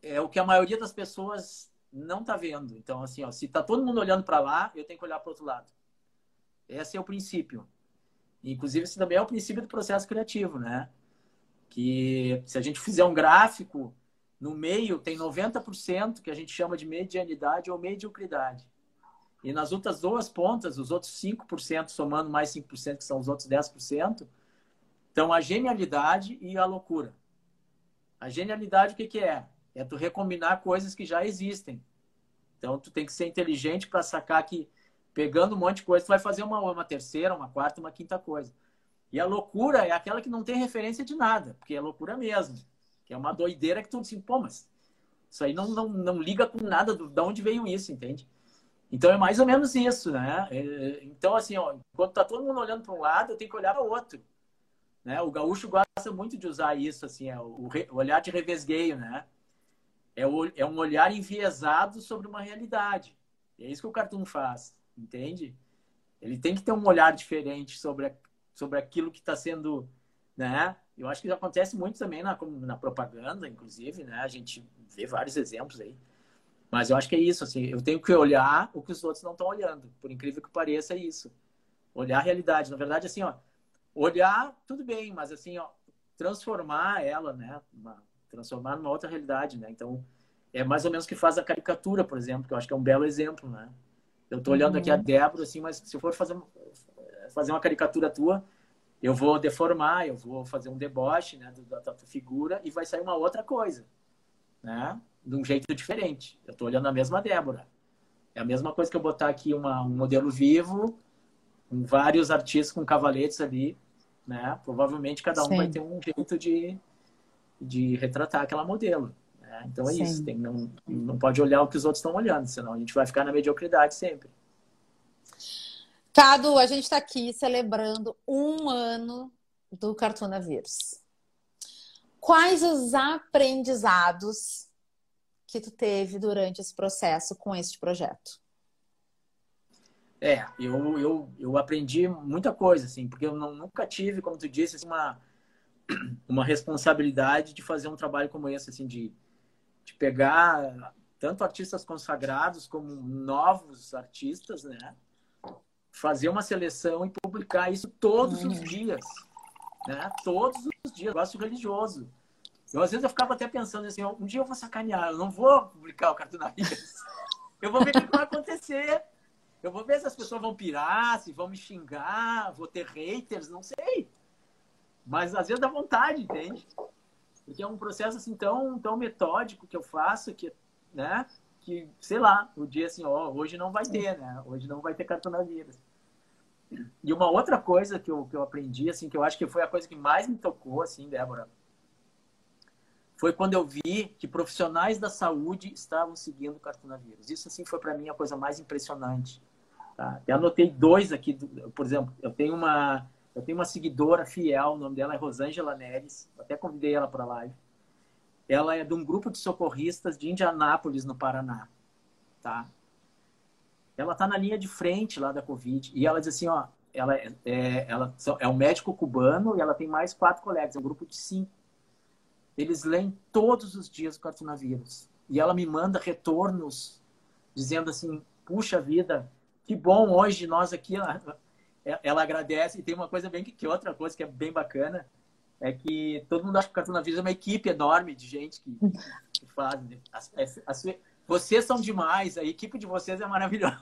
Speaker 2: é o que a maioria das pessoas não tá vendo. Então assim, ó, se tá todo mundo olhando para lá, eu tenho que olhar para outro lado. Esse é o princípio. Inclusive, esse também é o princípio do processo criativo, né? que se a gente fizer um gráfico, no meio tem 90% que a gente chama de medianidade ou mediocridade. E nas outras duas pontas, os outros 5%, somando mais 5%, que são os outros 10%, estão a genialidade e a loucura. A genialidade, o que, que é? É tu recombinar coisas que já existem. Então, tu tem que ser inteligente para sacar que, pegando um monte de coisa, tu vai fazer uma, uma terceira, uma quarta, uma quinta coisa. E a loucura é aquela que não tem referência de nada, porque é loucura mesmo. Que é uma doideira que tu assim, pô, mas isso aí não, não, não liga com nada do, de onde veio isso, entende? Então é mais ou menos isso, né? É, então, assim, ó, enquanto tá todo mundo olhando para um lado, eu tenho que olhar para o outro. Né? O gaúcho gosta muito de usar isso, assim, é o, o olhar de revesgueio, né? É, o, é um olhar enviesado sobre uma realidade. É isso que o cartoon faz, entende? Ele tem que ter um olhar diferente sobre sobre aquilo que está sendo, né? Eu acho que isso acontece muito também na, na propaganda, inclusive, né? A gente vê vários exemplos aí. Mas eu acho que é isso, assim, eu tenho que olhar o que os outros não estão olhando. Por incrível que pareça, é isso. Olhar a realidade. Na verdade, assim, ó, olhar, tudo bem, mas assim, ó, transformar ela, né? Uma, transformar numa outra realidade, né? Então, é mais ou menos o que faz a caricatura, por exemplo, que eu acho que é um belo exemplo, né? Eu estou olhando uhum. aqui a uhum. Débora, assim, mas se eu for fazer, fazer uma caricatura tua, eu vou deformar, eu vou fazer um deboche né, da tua figura e vai sair uma outra coisa, né? De um jeito diferente. Eu estou olhando a mesma Débora. É a mesma coisa que eu botar aqui uma, um modelo vivo, com vários artistas com cavaletes ali, né? Provavelmente cada um Sim. vai ter um jeito de, de retratar aquela modelo. Né? Então é Sim. isso. Tem, não, não pode olhar o que os outros estão olhando, senão a gente vai ficar na mediocridade sempre.
Speaker 1: Cado, a gente está aqui celebrando um ano do Cartunavírus. Quais os aprendizados que tu teve durante esse processo com este projeto?
Speaker 2: É, eu, eu, eu aprendi muita coisa, assim, porque eu não, nunca tive, como tu disse, assim, uma, uma responsabilidade de fazer um trabalho como esse, assim, de, de pegar tanto artistas consagrados como novos artistas, né? fazer uma seleção e publicar isso todos os uhum. dias. Né? Todos os dias. Gosto religioso. Eu, às vezes eu ficava até pensando assim, um dia eu vou sacanear, eu não vou publicar o Cartunarias. Eu vou ver o que vai acontecer. Eu vou ver se as pessoas vão pirar, se vão me xingar, vou ter haters, não sei. Mas às vezes dá vontade, entende? Porque é um processo assim tão, tão metódico que eu faço que, né? Que, sei lá, o dia assim, ó, hoje não vai ter, né? Hoje não vai ter Cartunarias. E uma outra coisa que eu, que eu aprendi, assim, que eu acho que foi a coisa que mais me tocou, assim, Débora, foi quando eu vi que profissionais da saúde estavam seguindo o cartunavírus. Isso, assim, foi para mim a coisa mais impressionante. Tá? Anotei dois aqui, por exemplo, eu tenho uma, eu tenho uma seguidora fiel, o nome dela é Rosângela Neres, até convidei ela para a live. Ela é de um grupo de socorristas de Indianápolis, no Paraná. Tá? ela está na linha de frente lá da Covid. E ela diz assim, ó, ela é, é, ela é um médico cubano e ela tem mais quatro colegas, é um grupo de cinco. Eles leem todos os dias o cartunavírus. E ela me manda retornos dizendo assim, puxa vida, que bom hoje nós aqui. Ela, ela agradece. E tem uma coisa bem que, que outra coisa que é bem bacana é que todo mundo acha que o cartunavírus é uma equipe enorme de gente que, que faz. As, as, as, vocês são demais, a equipe de vocês é maravilhosa.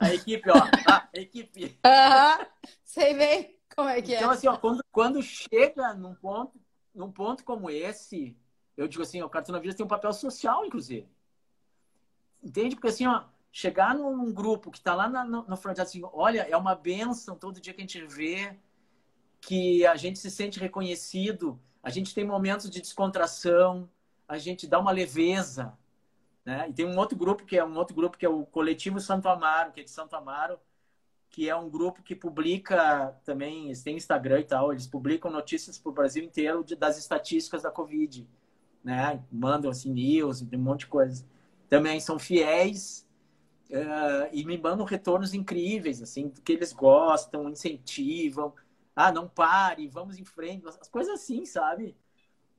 Speaker 2: A equipe, ó, a equipe.
Speaker 1: Aham, sei bem como é que
Speaker 2: então, é. Então, assim, ó, quando, quando chega num ponto, num ponto como esse, eu digo assim, o cartunavírus tem um papel social, inclusive. Entende? Porque assim, ó, chegar num grupo que está lá na, no, no front, assim, olha, é uma benção todo dia que a gente vê que a gente se sente reconhecido. a gente tem momentos de descontração, a gente dá uma leveza, né? E tem um outro grupo que é um outro grupo que é o Coletivo Santo Amaro, que é de Santo Amaro, que é um grupo que publica também, eles têm Instagram e tal, eles publicam notícias para o Brasil inteiro de, das estatísticas da Covid, né? Mandam assim news, um monte de coisa. Também são fiéis uh, e me mandam retornos incríveis, assim, que eles gostam, incentivam. Ah, não pare, vamos em frente, as coisas assim, sabe?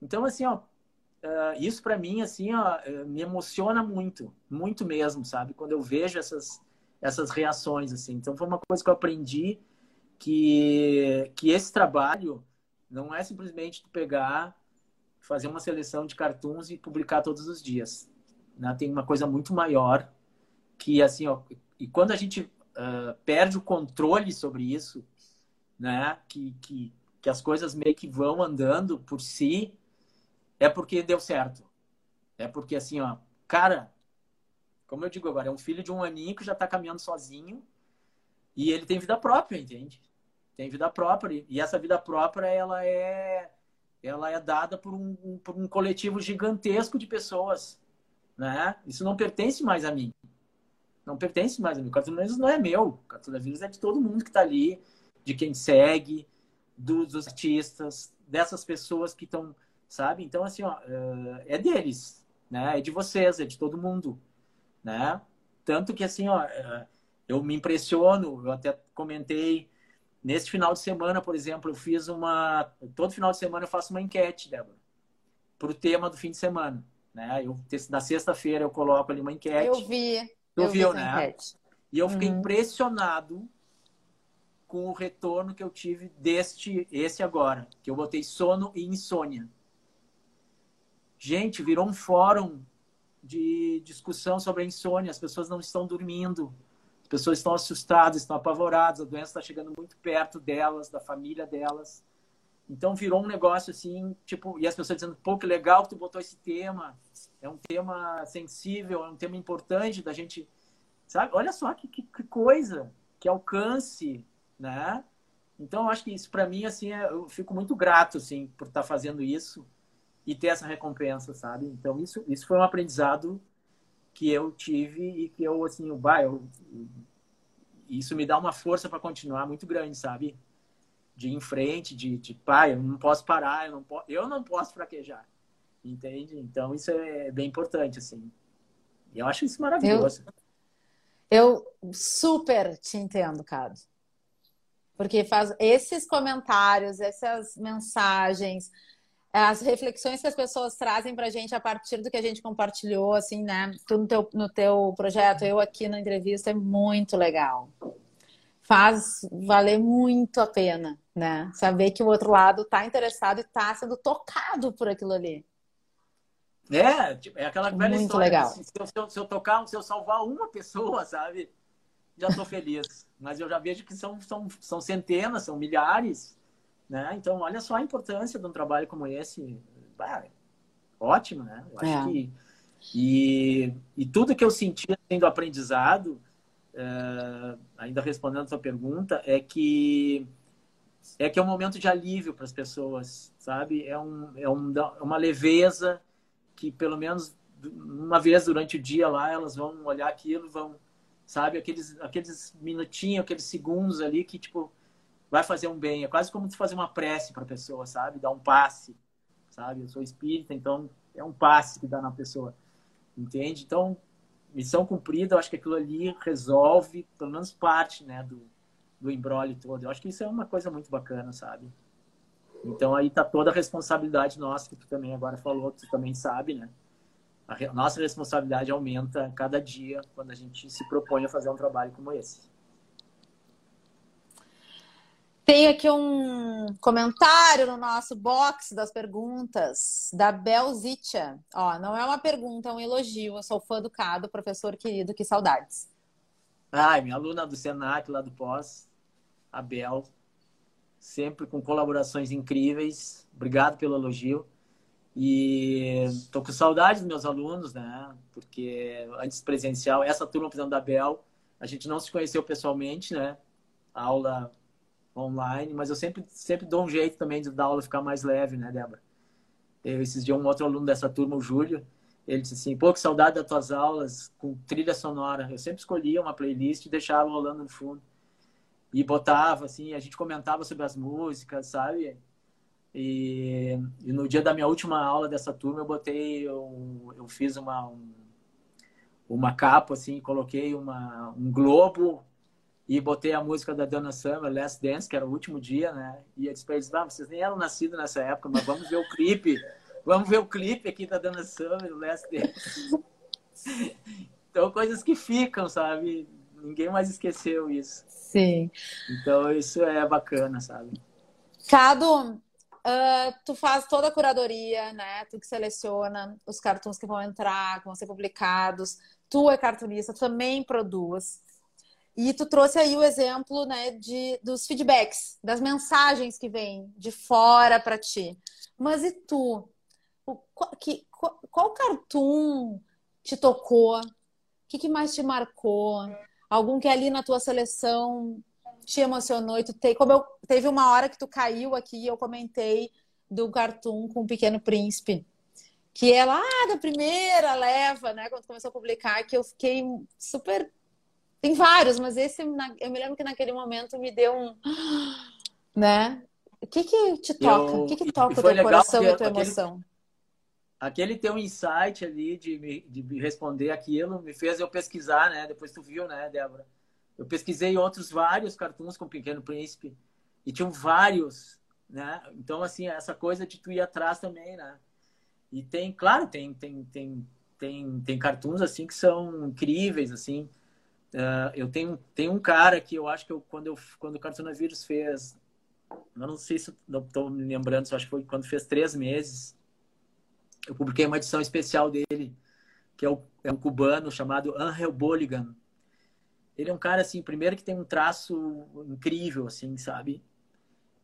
Speaker 2: Então, assim, ó, uh, isso para mim, assim, ó, me emociona muito, muito mesmo, sabe? Quando eu vejo essas, essas reações, assim. Então, foi uma coisa que eu aprendi que, que esse trabalho não é simplesmente pegar, fazer uma seleção de cartoons e publicar todos os dias. Né? Tem uma coisa muito maior que, assim, ó, e quando a gente uh, perde o controle sobre isso, né? Que, que, que as coisas meio que vão andando por si, é porque deu certo. É porque assim, ó, cara, como eu digo agora, é um filho de um aninho que já está caminhando sozinho e ele tem vida própria, entende? Tem vida própria e essa vida própria ela é ela é dada por um, por um coletivo gigantesco de pessoas, né? Isso não pertence mais a mim. Não pertence mais a mim. O Cartuneiros não é meu. O Cartuneiros é de todo mundo que está ali, de quem segue, dos, dos artistas, dessas pessoas que estão sabe? Então, assim, ó, eh, é deles, né? É de vocês, é de todo mundo, né? Tanto que, assim, ó, eh, eu me impressiono, eu até comentei, nesse final de semana, por exemplo, eu fiz uma... Todo final de semana eu faço uma enquete, Débora, para o tema do fim de semana, né? Eu, na sexta-feira eu coloco ali uma enquete.
Speaker 1: Eu vi.
Speaker 2: Tu
Speaker 1: eu
Speaker 2: viu,
Speaker 1: vi
Speaker 2: né?
Speaker 1: Enquete.
Speaker 2: E eu fiquei
Speaker 1: Uhum.
Speaker 2: impressionado com o retorno que eu tive deste, esse agora, que eu botei sono e insônia. Gente, virou um fórum de discussão sobre a insônia. As pessoas não estão dormindo. As pessoas estão assustadas, estão apavoradas. A doença está chegando muito perto delas, da família delas. Então virou um negócio assim, tipo, e as pessoas dizendo, pô, que legal que tu botou esse tema. É um tema sensível, é um tema importante da gente, sabe? Olha só que, que, que coisa, que alcance, né? Então eu acho que isso para mim assim, é, eu fico muito grato assim por estar fazendo isso e ter essa recompensa, sabe? Então isso isso foi um aprendizado que eu tive e que eu assim, o bah, isso me dá uma força para continuar muito grande, sabe? De ir em frente, de, de pai, eu não posso parar, eu não posso, eu não posso fraquejar. Entende? Então isso é bem importante assim. E eu acho isso maravilhoso.
Speaker 1: Eu super te entendo, Cado. Porque faz esses comentários, essas mensagens, as reflexões que as pessoas trazem pra gente a partir do que a gente compartilhou, assim, né? Tu no teu, no teu projeto, eu aqui na entrevista, é muito legal. Faz valer muito a pena, né? Saber que o outro lado tá interessado e tá sendo tocado por aquilo ali.
Speaker 2: É, tipo, é aquela velha
Speaker 1: Muito
Speaker 2: história.
Speaker 1: legal.
Speaker 2: assim, se, eu, se, eu, se eu tocar, se eu salvar uma pessoa, sabe? Já tô feliz. Mas eu já vejo que são, são, são centenas, são milhares, né? Então, olha só a importância de um trabalho como esse. Bah, ótimo, né? Eu acho
Speaker 1: É.
Speaker 2: que... E, e tudo que eu senti sendo aprendizado, eh, ainda respondendo a sua pergunta, é que é que é um momento de alívio para as pessoas, sabe? É, um, é um, é uma leveza que pelo menos uma vez durante o dia lá elas vão olhar aquilo, vão, sabe, aqueles aqueles minutinhos, aqueles segundos ali que tipo vai fazer um bem. É quase como tu fazer uma prece para a pessoa, sabe? Dar um passe, sabe? Eu sou espírita, então é um passe que dá na pessoa. Entende? Então, missão cumprida, eu acho que aquilo ali resolve pelo menos parte, né, do do embrólio todo. Eu acho que isso é uma coisa muito bacana, sabe? Então aí tá toda a responsabilidade nossa, que tu também agora falou, tu também sabe, né? A re- nossa responsabilidade aumenta cada dia quando a gente se propõe a fazer um trabalho como esse.
Speaker 1: Tem aqui um comentário no nosso box das perguntas da Belzitia. Ó, não é uma pergunta, é um elogio. Eu sou fã do Cado, professor querido, que saudades.
Speaker 2: Ai, minha aluna do Senac, lá do Pós, a Bel, sempre com colaborações incríveis. Obrigado pelo elogio. E tô com saudade dos meus alunos, né? Porque antes presencial, essa turma, exemplo, da Bel, a gente não se conheceu pessoalmente, né? Aula online, mas eu sempre, sempre dou um jeito também de dar aula ficar mais leve, né, Débora? Eu, esses dias, um outro aluno dessa turma, o Júlio, ele disse assim, pô, que saudade das tuas aulas com trilha sonora. Eu sempre escolhia uma playlist e deixava rolando no fundo. E botava, assim, a gente comentava sobre as músicas, sabe? E, e no dia da minha última aula dessa turma, eu botei, eu, eu fiz uma, um, uma capa, assim, coloquei uma, um globo e botei a música da Donna Summer, Last Dance, que era o último dia, né? E eu disse pra eles, ah, vocês nem eram nascidos nessa época, mas vamos ver o clipe. Vamos ver o clipe aqui da Donna Summer, Last Dance. Então, coisas que ficam, sabe? Ninguém mais esqueceu isso.
Speaker 1: Sim.
Speaker 2: Então, isso é bacana, sabe?
Speaker 1: Cado, uh, tu faz toda a curadoria, né? Tu que seleciona os cartões que vão entrar, que vão ser publicados. Tu é cartunista, tu também produz. E tu trouxe aí o exemplo né, de, dos feedbacks, das mensagens que vêm de fora para ti. Mas e tu? O, que, qual, qual cartoon te tocou? O que, que, mais te marcou? Algum que ali na tua seleção te emocionou e tu te, como eu, teve uma hora que tu caiu aqui eu comentei do cartoon com o Pequeno Príncipe que é lá da primeira leva, né, quando começou a publicar, que eu fiquei super tem vários, mas esse eu me lembro que naquele momento me deu um. Né? O que que te toca? Eu... O que que toca o teu coração e a tua aquele... emoção?
Speaker 2: Aquele teu insight ali de me, de me responder aquilo me fez eu pesquisar, né? Depois tu viu, né, Débora? Eu pesquisei outros vários cartoons com o Pequeno Príncipe e tinham vários, né? Então, assim, essa coisa de tu ir atrás também, né? E tem, claro, tem, tem, tem, tem, tem cartoons, assim, que são incríveis, assim. Uh, eu tenho, tenho um cara que eu acho que eu, quando, eu, quando o Cartonavírus fez, eu não sei se estou me lembrando, acho que foi quando fez três meses, eu publiquei uma edição especial dele, que é, o, é um cubano chamado Angel Boligan. Ele é um cara, assim, primeiro que tem um traço incrível, assim, sabe?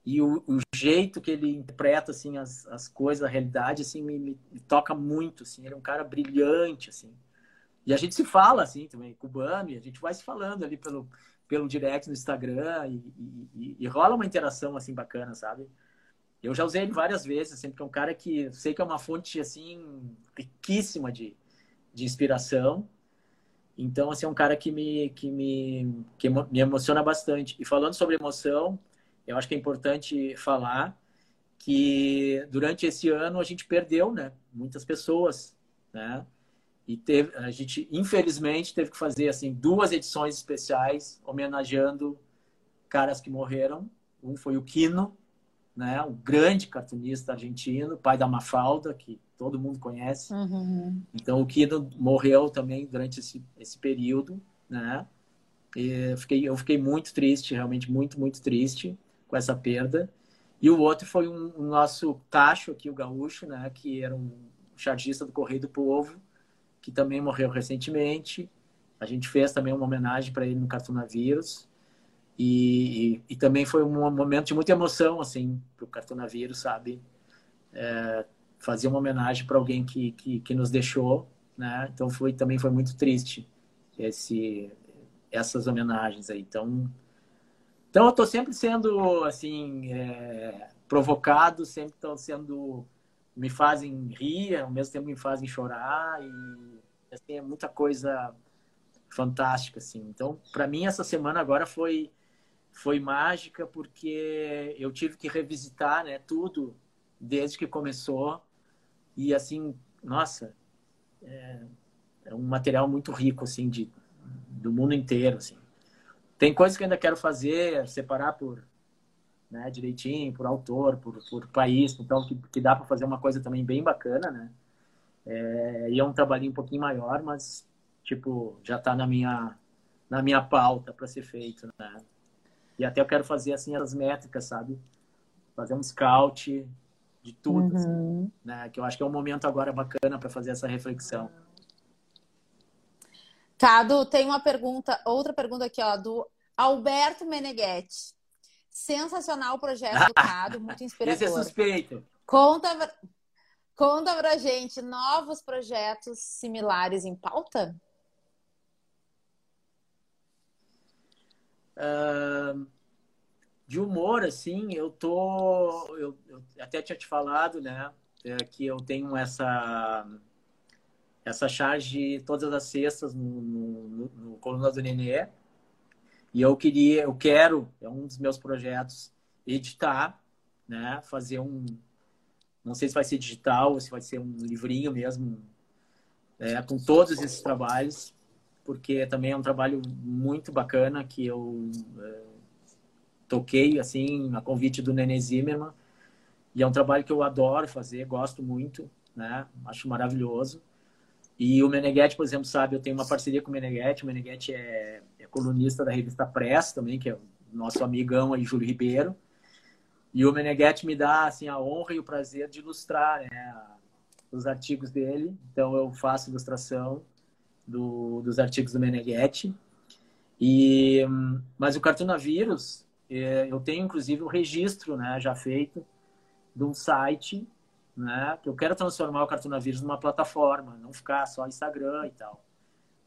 Speaker 2: E o, o jeito que ele interpreta, assim, as, as coisas, a realidade, assim, me, me, toca muito, assim. Ele é um cara brilhante, assim. E a gente se fala, assim, também, cubano, e a gente vai se falando ali pelo, pelo direct no Instagram, e, e, e rola uma interação, assim, bacana, sabe? Eu já usei ele várias vezes, assim, porque é um cara que sei que é uma fonte, assim, riquíssima de, de inspiração. Então, assim, é um cara que me, que me, que me emociona bastante. E falando sobre emoção, eu acho que é importante falar que durante esse ano a gente perdeu, né? Muitas pessoas, né? E teve, a gente, infelizmente, teve que fazer assim duas edições especiais homenageando caras que morreram. Um foi o Quino, né, o grande cartunista argentino, pai da Mafalda, que todo mundo conhece. Uhum. Então, o Quino morreu também durante esse, esse período, né? E eu fiquei, eu fiquei muito triste, realmente muito, muito triste com essa perda. E o outro foi um, um nosso tacho aqui, o gaúcho, né? Que era um chargista do Correio do Povo, que também morreu recentemente. A gente fez também uma homenagem para ele no Cartunavírus. E, e, também foi um momento de muita emoção, assim, para o Cartunavírus, sabe? É, fazer uma homenagem para alguém que, que, que, nos deixou, né? Então foi, também foi muito triste esse, essas homenagens aí. Então, então eu estou sempre sendo, assim, é, provocado, sempre estou sendo me fazem rir, ao mesmo tempo me fazem chorar e assim, é muita coisa fantástica assim. Então, para mim essa semana agora foi foi mágica porque eu tive que revisitar, né, tudo desde que começou e assim, nossa, é, é um material muito rico assim de do mundo inteiro assim. Tem coisas que ainda quero fazer, separar por né, direitinho, por autor, por, por país, então que, que dá para fazer uma coisa também bem bacana, né? É, e é um trabalhinho um pouquinho maior, mas tipo já está na minha na minha pauta para ser feito, né? E até eu quero fazer assim as métricas, sabe? Fazer um scout de tudo, uhum. assim, né? Que eu acho que é um momento agora bacana para fazer essa reflexão.
Speaker 1: Cado, tem uma pergunta, outra pergunta aqui, ó, do Alberto Meneghetti. Sensacional o projeto do Cado, muito inspirador.
Speaker 2: Esse é suspeito.
Speaker 1: Conta, conta pra gente, novos projetos similares em pauta?
Speaker 2: Uh, de humor, assim, eu tô. Eu, eu, até tinha te falado, né? é, que eu tenho essa essa charge todas as sextas no, no, no, no Coluna do Nenê. E eu queria, eu quero, é um dos meus projetos, editar, né? Fazer um, não sei se vai ser digital ou se vai ser um livrinho mesmo, é, com todos esses trabalhos, porque também é um trabalho muito bacana que eu é, toquei, assim, a convite do Nenê Zimmermann. E é um trabalho que eu adoro fazer, gosto muito, né? Acho maravilhoso. E o Meneghetti, por exemplo, sabe, eu tenho uma parceria com o Meneghetti. O Meneghetti é, é colunista da revista Press também, que é o nosso amigão aí, Júlio Ribeiro. E o Meneghetti me dá assim a honra e o prazer de ilustrar né, os artigos dele. Então eu faço ilustração do, dos artigos do Meneghetti. E mas o Cartunavírus, é, eu tenho inclusive o um registro, né, já feito de um site, né, que eu quero transformar o Cartunavírus numa plataforma, não ficar só Instagram e tal.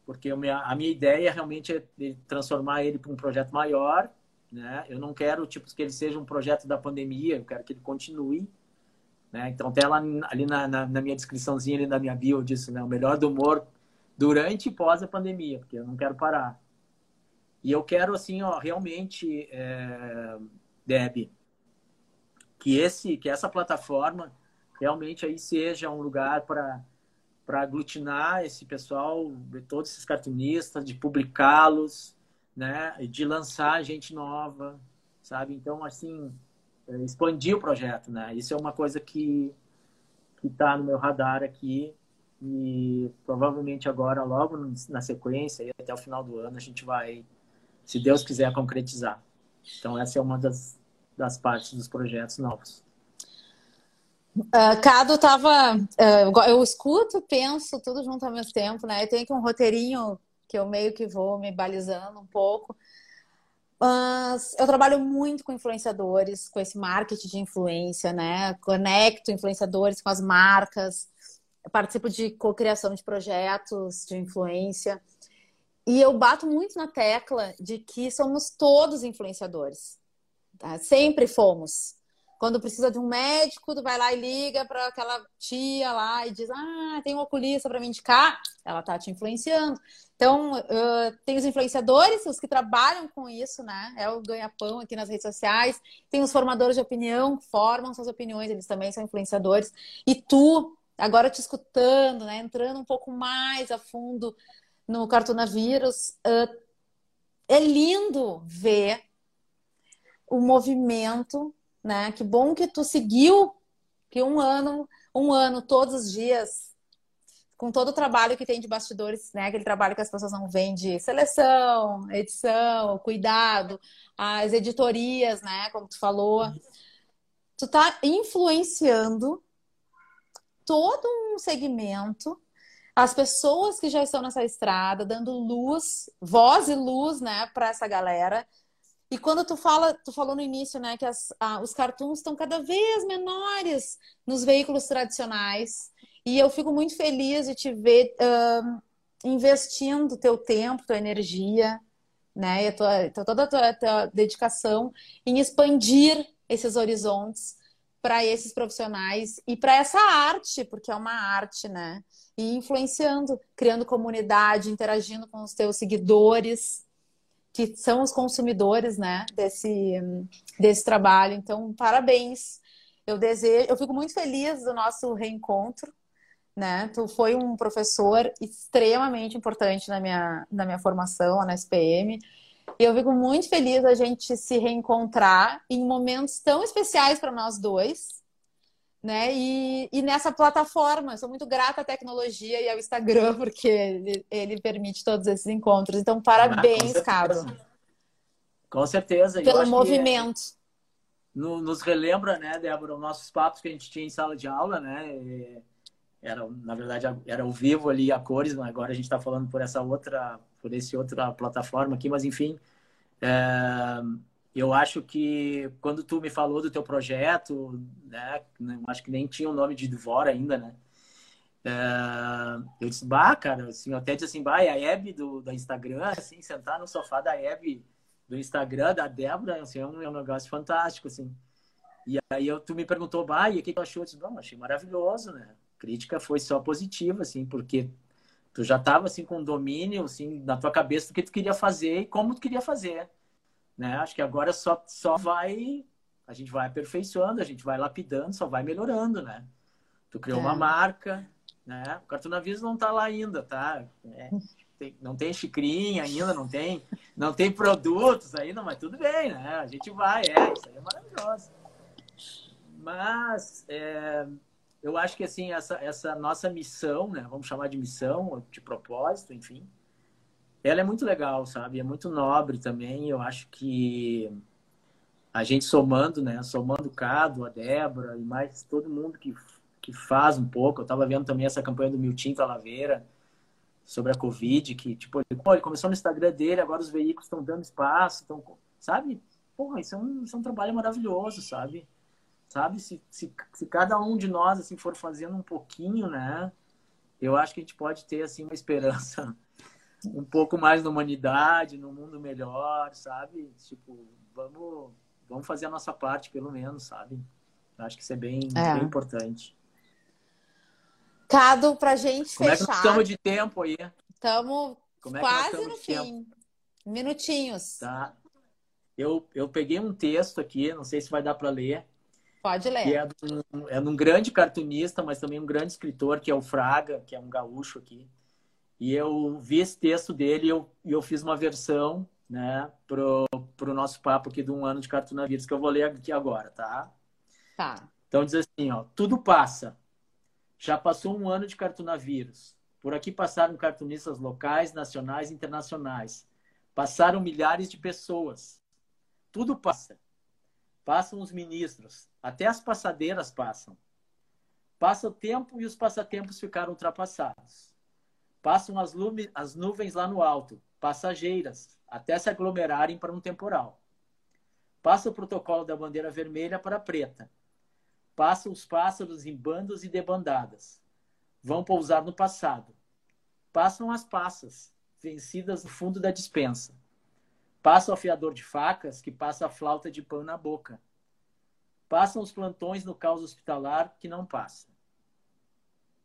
Speaker 2: Porque a minha, a minha ideia realmente é transformar ele para um projeto maior né? Eu não quero tipo, que ele seja um projeto da pandemia, eu quero que ele continue. Né? Então, até lá ali na, na, na, minha descriçãozinha, ali na minha bio, eu disse né? o melhor do humor durante e pós a pandemia, porque eu não quero parar. E eu quero, assim, ó, realmente, é, Deb, que, esse, que essa plataforma realmente aí seja um lugar para para aglutinar esse pessoal, todos esses cartunistas, de publicá-los, né? De lançar gente nova, sabe? Então, assim, é, expandir o projeto, né? Isso é uma coisa que que está no meu radar aqui e provavelmente agora, logo na sequência, até o final do ano, a gente vai, se Deus quiser, concretizar. Então, essa é uma das, das partes dos projetos novos.
Speaker 1: Uh, Cado tava. Uh, eu escuto, penso tudo junto ao mesmo tempo, né? Eu tenho aqui um roteirinho que eu meio que vou me balizando um pouco. Mas eu trabalho muito com influenciadores, com esse marketing de influência, né? Conecto influenciadores com as marcas, participo de cocriação de projetos de influência. E eu bato muito na tecla de que somos todos influenciadores. Tá? Sempre fomos. Quando precisa de um médico, tu vai lá e liga para aquela tia lá e diz: Ah, tem um oculista para me indicar. Ela tá te influenciando. Então, uh, tem os influenciadores, os que trabalham com isso, né? É o ganha-pão aqui nas redes sociais. Tem os formadores de opinião, formam suas opiniões, eles também são influenciadores. E tu, agora te escutando, né? Entrando um pouco mais a fundo no Cartunavírus, uh, é lindo ver o movimento né? Que bom que tu seguiu que um ano, um ano todos os dias com todo o trabalho que tem de bastidores, né? Aquele trabalho que as pessoas não veem de seleção, edição, cuidado, as editorias, né? Como tu falou, tu tá influenciando todo um segmento, as pessoas que já estão nessa estrada, dando luz, voz e luz, né, para essa galera e quando tu fala, tu falou no início, né, que as, os cartoons estão cada vez menores nos veículos tradicionais. E eu fico muito feliz de te ver uh, investindo teu tempo, tua energia, né, e a tua, toda a tua, tua dedicação em expandir esses horizontes para esses profissionais e para essa arte, porque é uma arte, né? E influenciando, criando comunidade, interagindo com os teus seguidores que são os consumidores, né, desse, desse trabalho. Então, parabéns. Eu desejo, eu fico muito feliz do nosso reencontro, né? Tu foi um professor extremamente importante na minha, na minha formação na SPM. E eu fico muito feliz a gente se reencontrar em momentos tão especiais para nós dois, né? E, e nessa plataforma, sou muito grata à tecnologia e ao Instagram, porque ele, ele permite todos esses encontros. Então, parabéns, ah, Cabo.
Speaker 2: Com certeza.
Speaker 1: Pelo movimento. É,
Speaker 2: no, nos relembra, né, Débora, os nossos papos que a gente tinha em sala de aula, né? Era, na verdade, era ao vivo ali a cores, mas agora a gente está falando por essa outra, por esse outra plataforma aqui, mas enfim. É eu acho que quando tu me falou do teu projeto, né, acho que nem tinha o nome de Dvora ainda, né? Uh, eu disse, bah, cara, assim, eu até disse assim, bah, a Hebe do, do Instagram, assim, sentar no sofá da Hebe do Instagram, da Débora, assim, é um, é um negócio fantástico, assim. E aí eu, tu me perguntou, bah, e o que tu achou? Eu disse, não, achei maravilhoso, né? A crítica foi só positiva, assim, porque tu já estava assim com domínio assim na tua cabeça do que tu queria fazer e como tu queria fazer, né? Acho que agora só só vai a gente vai aperfeiçoando, a gente vai lapidando, só vai melhorando, né? Tu criou é. uma marca, né? O Cartunavis não tá lá ainda, tá? É, tem, não tem xicrinha ainda, não tem, não tem produtos ainda, mas tudo bem, né? A gente vai, é, isso aí é maravilhoso. Mas é, eu acho que assim essa, essa nossa missão, né? Vamos chamar de missão, de propósito, enfim, ela é muito legal, sabe? É muito nobre também. Eu acho que a gente somando, né? Somando o Cado, a Débora e mais todo mundo que que faz um pouco. Eu estava vendo também essa campanha do Milton Talaveira sobre a Covid, que tipo, ele, pô, ele começou no Instagram dele, agora os veículos estão dando espaço, estão, sabe? Porra, isso é, um, isso é um trabalho maravilhoso, sabe? Sabe? Se, se, se cada um de nós assim for fazendo um pouquinho, né? Eu acho que a gente pode ter assim uma esperança um pouco mais na humanidade, no mundo melhor, sabe? Tipo, vamos, vamos fazer a nossa parte, pelo menos, sabe? Eu acho que isso é bem, é. bem importante.
Speaker 1: Cado, pra gente
Speaker 2: Como
Speaker 1: fechar.
Speaker 2: Como é que estamos de tempo aí?
Speaker 1: Estamos é quase no fim. Tempo? Minutinhos.
Speaker 2: Tá. Eu, eu peguei um texto aqui, não sei se vai dar para ler.
Speaker 1: Pode ler.
Speaker 2: É, de um, é de um grande cartunista, mas também um grande escritor, que é o Fraga, que é um gaúcho aqui. E eu vi esse texto dele e eu, eu fiz uma versão né, pro, pro nosso papo aqui de um ano de cartunavírus, que eu vou ler aqui agora, tá?
Speaker 1: Tá.
Speaker 2: Então diz assim, ó, tudo passa, já passou um ano de cartunavírus. Por aqui passaram cartunistas locais, nacionais e internacionais. Passaram milhares de pessoas. Tudo passa. Passam os ministros. Até as passadeiras passam. Passa o tempo e os passatempos ficaram ultrapassados. Passam as, lume, as nuvens lá no alto, passageiras, até se aglomerarem para um temporal. Passa o protocolo da bandeira vermelha para preta Passam os pássaros em bandos e debandadas. Vão pousar no passado. Passam as passas, vencidas no fundo da dispensa. Passa o afiador de facas, que passa a flauta de pão na boca. Passam os plantões no caos hospitalar, que não passa.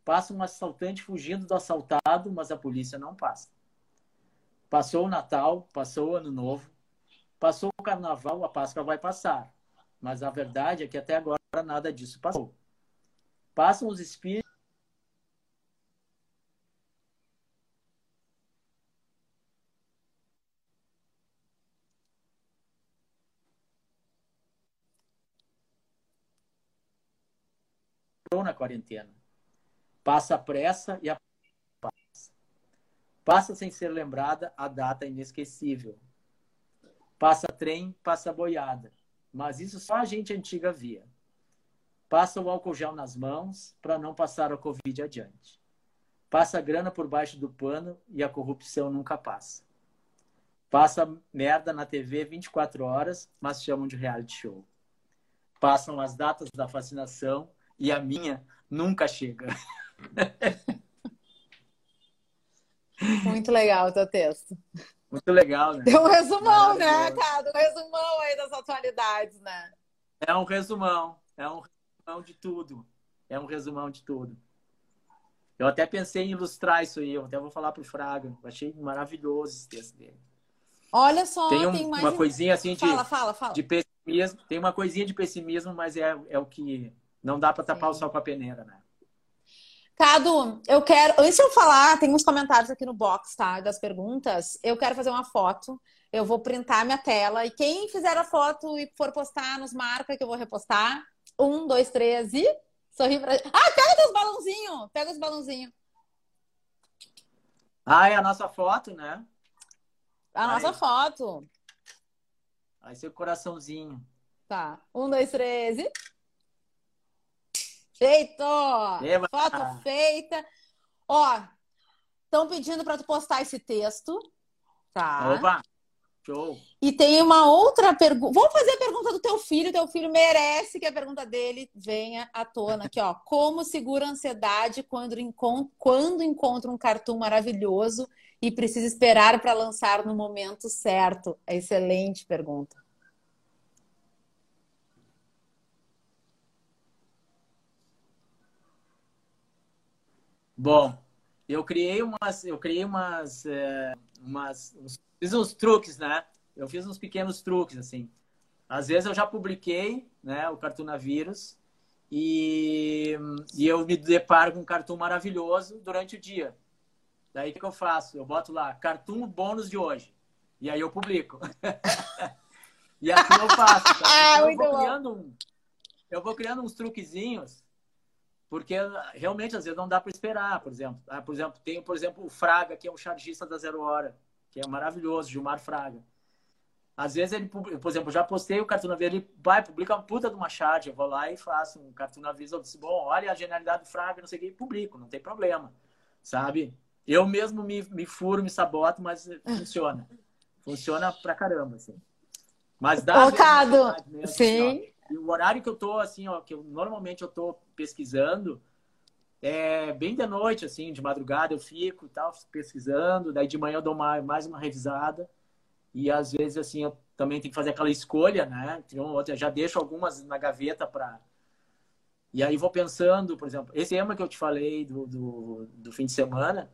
Speaker 2: Passa um assaltante fugindo do assaltado, mas a polícia não passa. Passou o Natal, passou o Ano Novo, passou o Carnaval, a Páscoa vai passar. Mas a verdade é que até agora nada disso passou. Passam os espíritos. na quarentena. Passa a pressa e a passa. Passa sem ser lembrada a data inesquecível. Passa trem, passa boiada. Mas isso só a gente antiga via. Passa o álcool gel nas mãos para não passar a Covid adiante. Passa a grana por baixo do pano e a corrupção nunca passa. Passa merda na TV 24 horas, mas chamam de reality show. Passam as datas da vacinação e a minha nunca chega.
Speaker 1: Muito legal o teu texto.
Speaker 2: Muito legal, né?
Speaker 1: Tem um resumão, né, cara? Um resumão aí das atualidades, né?
Speaker 2: É um resumão. É um resumão de tudo. É um resumão de tudo. Eu até pensei em ilustrar isso aí. Eu até vou falar pro Fraga. Eu achei maravilhoso esse texto dele.
Speaker 1: Olha só,
Speaker 2: tem, um,
Speaker 1: tem
Speaker 2: uma coisinha assim de,
Speaker 1: fala, fala, fala.
Speaker 2: de pessimismo. Tem uma coisinha de pessimismo, mas é, é o que não dá para tapar o sol com a peneira, né?
Speaker 1: Cado, eu quero. Antes de eu falar, tem uns comentários aqui no box, tá? Das perguntas. Eu quero fazer uma foto. Eu vou printar minha tela. E quem fizer a foto e for postar, nos marca que eu vou repostar. Um, dois, três e. Sorri pra. Ah, pega os balãozinhos! Pega os balãozinhos.
Speaker 2: Ah, é a nossa foto, né?
Speaker 1: A Aí. nossa foto.
Speaker 2: Aí seu coraçãozinho.
Speaker 1: Tá. Um, dois, três e. Feito! Eba. Foto feita. Ó, estão pedindo para tu postar esse texto. Tá.
Speaker 2: Opa! Show!
Speaker 1: E tem uma outra pergunta. Vamos fazer a pergunta do teu filho. Teu filho merece que a pergunta dele venha à tona aqui, ó. Como segura a ansiedade quando, encont quando encontra um cartoon maravilhoso e precisa esperar para lançar no momento certo? Excelente pergunta.
Speaker 2: Bom, eu criei umas, eu criei umas, é, umas uns, fiz uns truques, né? Eu fiz uns pequenos truques assim. Às vezes eu já publiquei, né, o Cartunavírus e, e eu me deparo com um cartoon maravilhoso durante o dia. Daí o que eu faço? Eu boto lá, cartoon bônus de hoje. E aí eu publico. e assim eu faço. Tá? Então, eu, vou criando um, eu vou criando uns truquezinhos porque realmente às vezes não dá para esperar, por exemplo. Ah, por exemplo, tem, por exemplo, o Fraga, que é um chargista da Zero Hora, que é maravilhoso, Gilmar Fraga. Às vezes ele, por exemplo, já postei o Cartuna Verde, ele vai, publica uma puta de uma charge, eu vou lá e faço um Cartuna Verde, eu disse, bom, olha a genialidade do Fraga, não sei o que, publico, não tem problema, sabe? Eu mesmo me, me furo, me saboto, mas funciona. Funciona pra caramba, assim. Mas dá...
Speaker 1: Colocado, mesmo, sim.
Speaker 2: Assim, e o horário que eu tô, assim, ó, que eu, normalmente eu tô pesquisando, é bem de noite, assim, de madrugada eu fico e tal, pesquisando, daí de manhã eu dou uma, mais uma revisada. E às vezes, assim, eu também tenho que fazer aquela escolha, né? Então, eu já deixo algumas na gaveta para. E aí vou pensando, por exemplo, esse tema que eu te falei do, do, do fim de semana,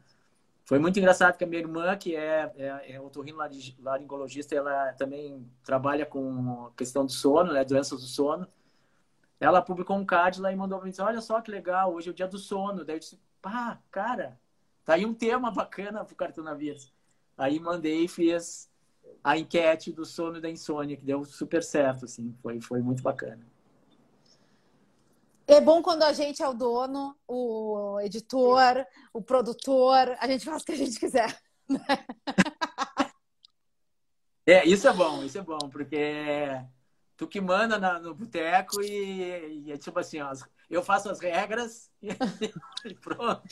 Speaker 2: foi muito engraçado que a minha irmã, que é, é, é otorrinolaringologista, ela também trabalha com questão do sono, né, doenças do sono. Ela publicou um card lá e mandou para mim dizer, olha só que legal, hoje é o dia do sono. Daí eu disse, pá, cara, tá aí um tema bacana pro Cartonavírus. Aí mandei e fiz a enquete do sono e da insônia, que deu super certo, assim, foi, foi muito bacana.
Speaker 1: É bom quando a gente é o dono, o editor, o produtor, a gente faz o que a gente quiser.
Speaker 2: é, isso é bom, isso é bom, porque tu que manda na, no boteco e, e, é tipo assim, ó, eu faço as regras e, pronto.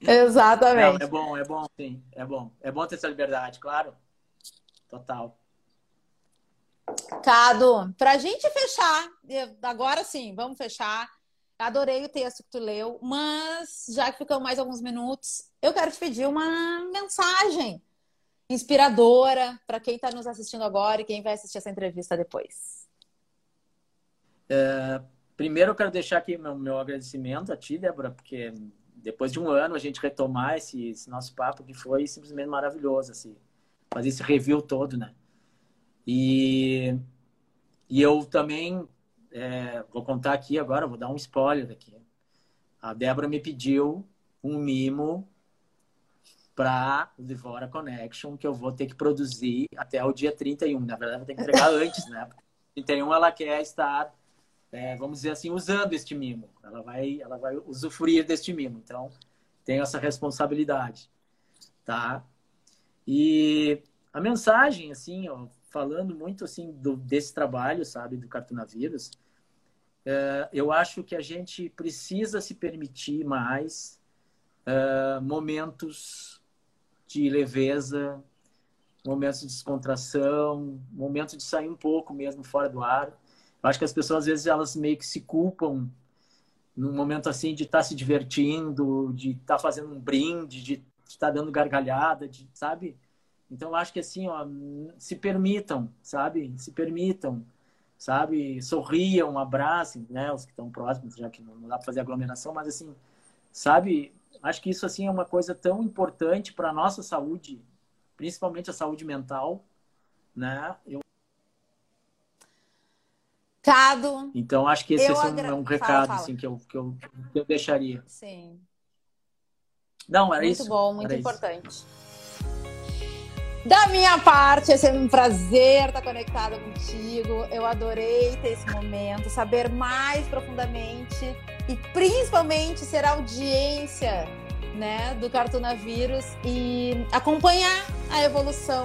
Speaker 1: Exatamente.
Speaker 2: Não, é bom, é bom, sim, é bom. É bom ter essa liberdade, claro. Total.
Speaker 1: Cado, para a gente fechar, agora sim, vamos fechar. Adorei o texto que tu leu, mas já que ficamos mais alguns minutos, eu quero te pedir uma mensagem inspiradora para quem está nos assistindo agora e quem vai assistir essa entrevista depois.
Speaker 2: É, primeiro, eu quero deixar aqui meu, meu agradecimento a ti, Débora, porque depois de um ano a gente retomar esse, esse nosso papo que foi simplesmente maravilhoso, assim, fazer esse review todo, né? E, e eu também é, vou contar aqui agora, vou dar um spoiler aqui. A Débora me pediu um mimo para o Devora Connection que eu vou ter que produzir até o dia 31. Na verdade, vou ter que entregar antes, né? 31 ela quer estar, é, vamos dizer assim, usando este mimo. Ela vai, ela vai usufruir deste mimo. Então, tenho essa responsabilidade, tá? E a mensagem, assim, ó, falando muito assim do, desse trabalho, sabe, do cartunavírus, é, eu acho que a gente precisa se permitir mais é, momentos de leveza, momentos de descontração, momentos de sair um pouco mesmo fora do ar. Eu acho que as pessoas às vezes elas meio que se culpam num momento assim de estar tá se divertindo, de estar tá fazendo um brinde, de estar tá dando gargalhada, de, sabe? Então, eu acho que assim, ó, se permitam, sabe? Se permitam, sabe? Sorriam, abracem, né? Os que estão próximos, já que não dá para fazer aglomeração, mas assim, sabe? Acho que isso assim é uma coisa tão importante para a nossa saúde, principalmente a saúde mental, né? Eu...
Speaker 1: Cado.
Speaker 2: Então, acho que esse agra... é um recado fala, fala. Assim, que, eu, que, eu, que eu deixaria.
Speaker 1: Sim.
Speaker 2: Não, era
Speaker 1: muito
Speaker 2: isso.
Speaker 1: Muito bom, muito importante. Isso. Da minha parte, é sempre um prazer estar conectada contigo. Eu adorei ter esse momento, saber mais profundamente e principalmente ser audiência né, do Cartunavírus e acompanhar a evolução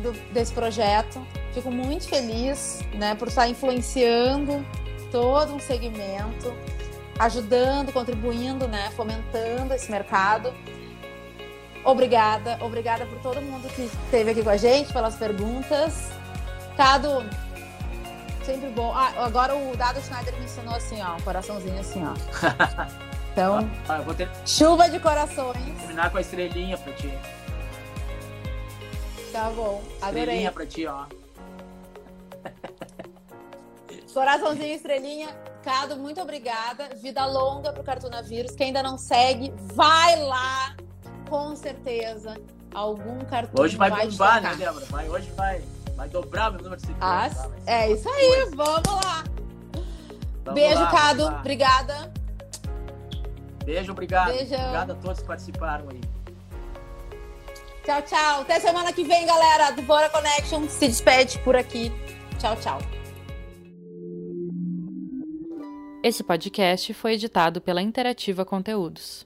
Speaker 1: do, desse projeto. Fico muito feliz né, por estar influenciando todo um segmento, ajudando, contribuindo, né, fomentando esse mercado. Obrigada, obrigada por todo mundo que esteve aqui com a gente, pelas perguntas. Cado, sempre bom. Ah, agora o Dado Schneider me ensinou assim, ó, um coraçãozinho assim, ó. Então,
Speaker 2: ah, vou ter...
Speaker 1: chuva de corações.
Speaker 2: Terminar com a estrelinha pra ti.
Speaker 1: Tá bom, adorei.
Speaker 2: Estrelinha pra ti, ó.
Speaker 1: Coraçãozinho, estrelinha. Cado, muito obrigada. Vida longa pro Cartunavírus. Quem ainda não segue, vai lá. Com certeza. Algum cartão
Speaker 2: Hoje vai, vai bombar, né, Débora? Vai, hoje vai, vai dobrar meu número de seguidores.
Speaker 1: Ah, tá? é isso aí. Vamos lá. Vamos Beijo, lá, Cado. Obrigada.
Speaker 2: Beijo, obrigado. Beijo. Obrigado a todos que participaram aí.
Speaker 1: Tchau, tchau. Até semana que vem, galera. Do Bora Connection se despede por aqui. Tchau, tchau.
Speaker 3: Esse podcast foi editado pela Interativa Conteúdos.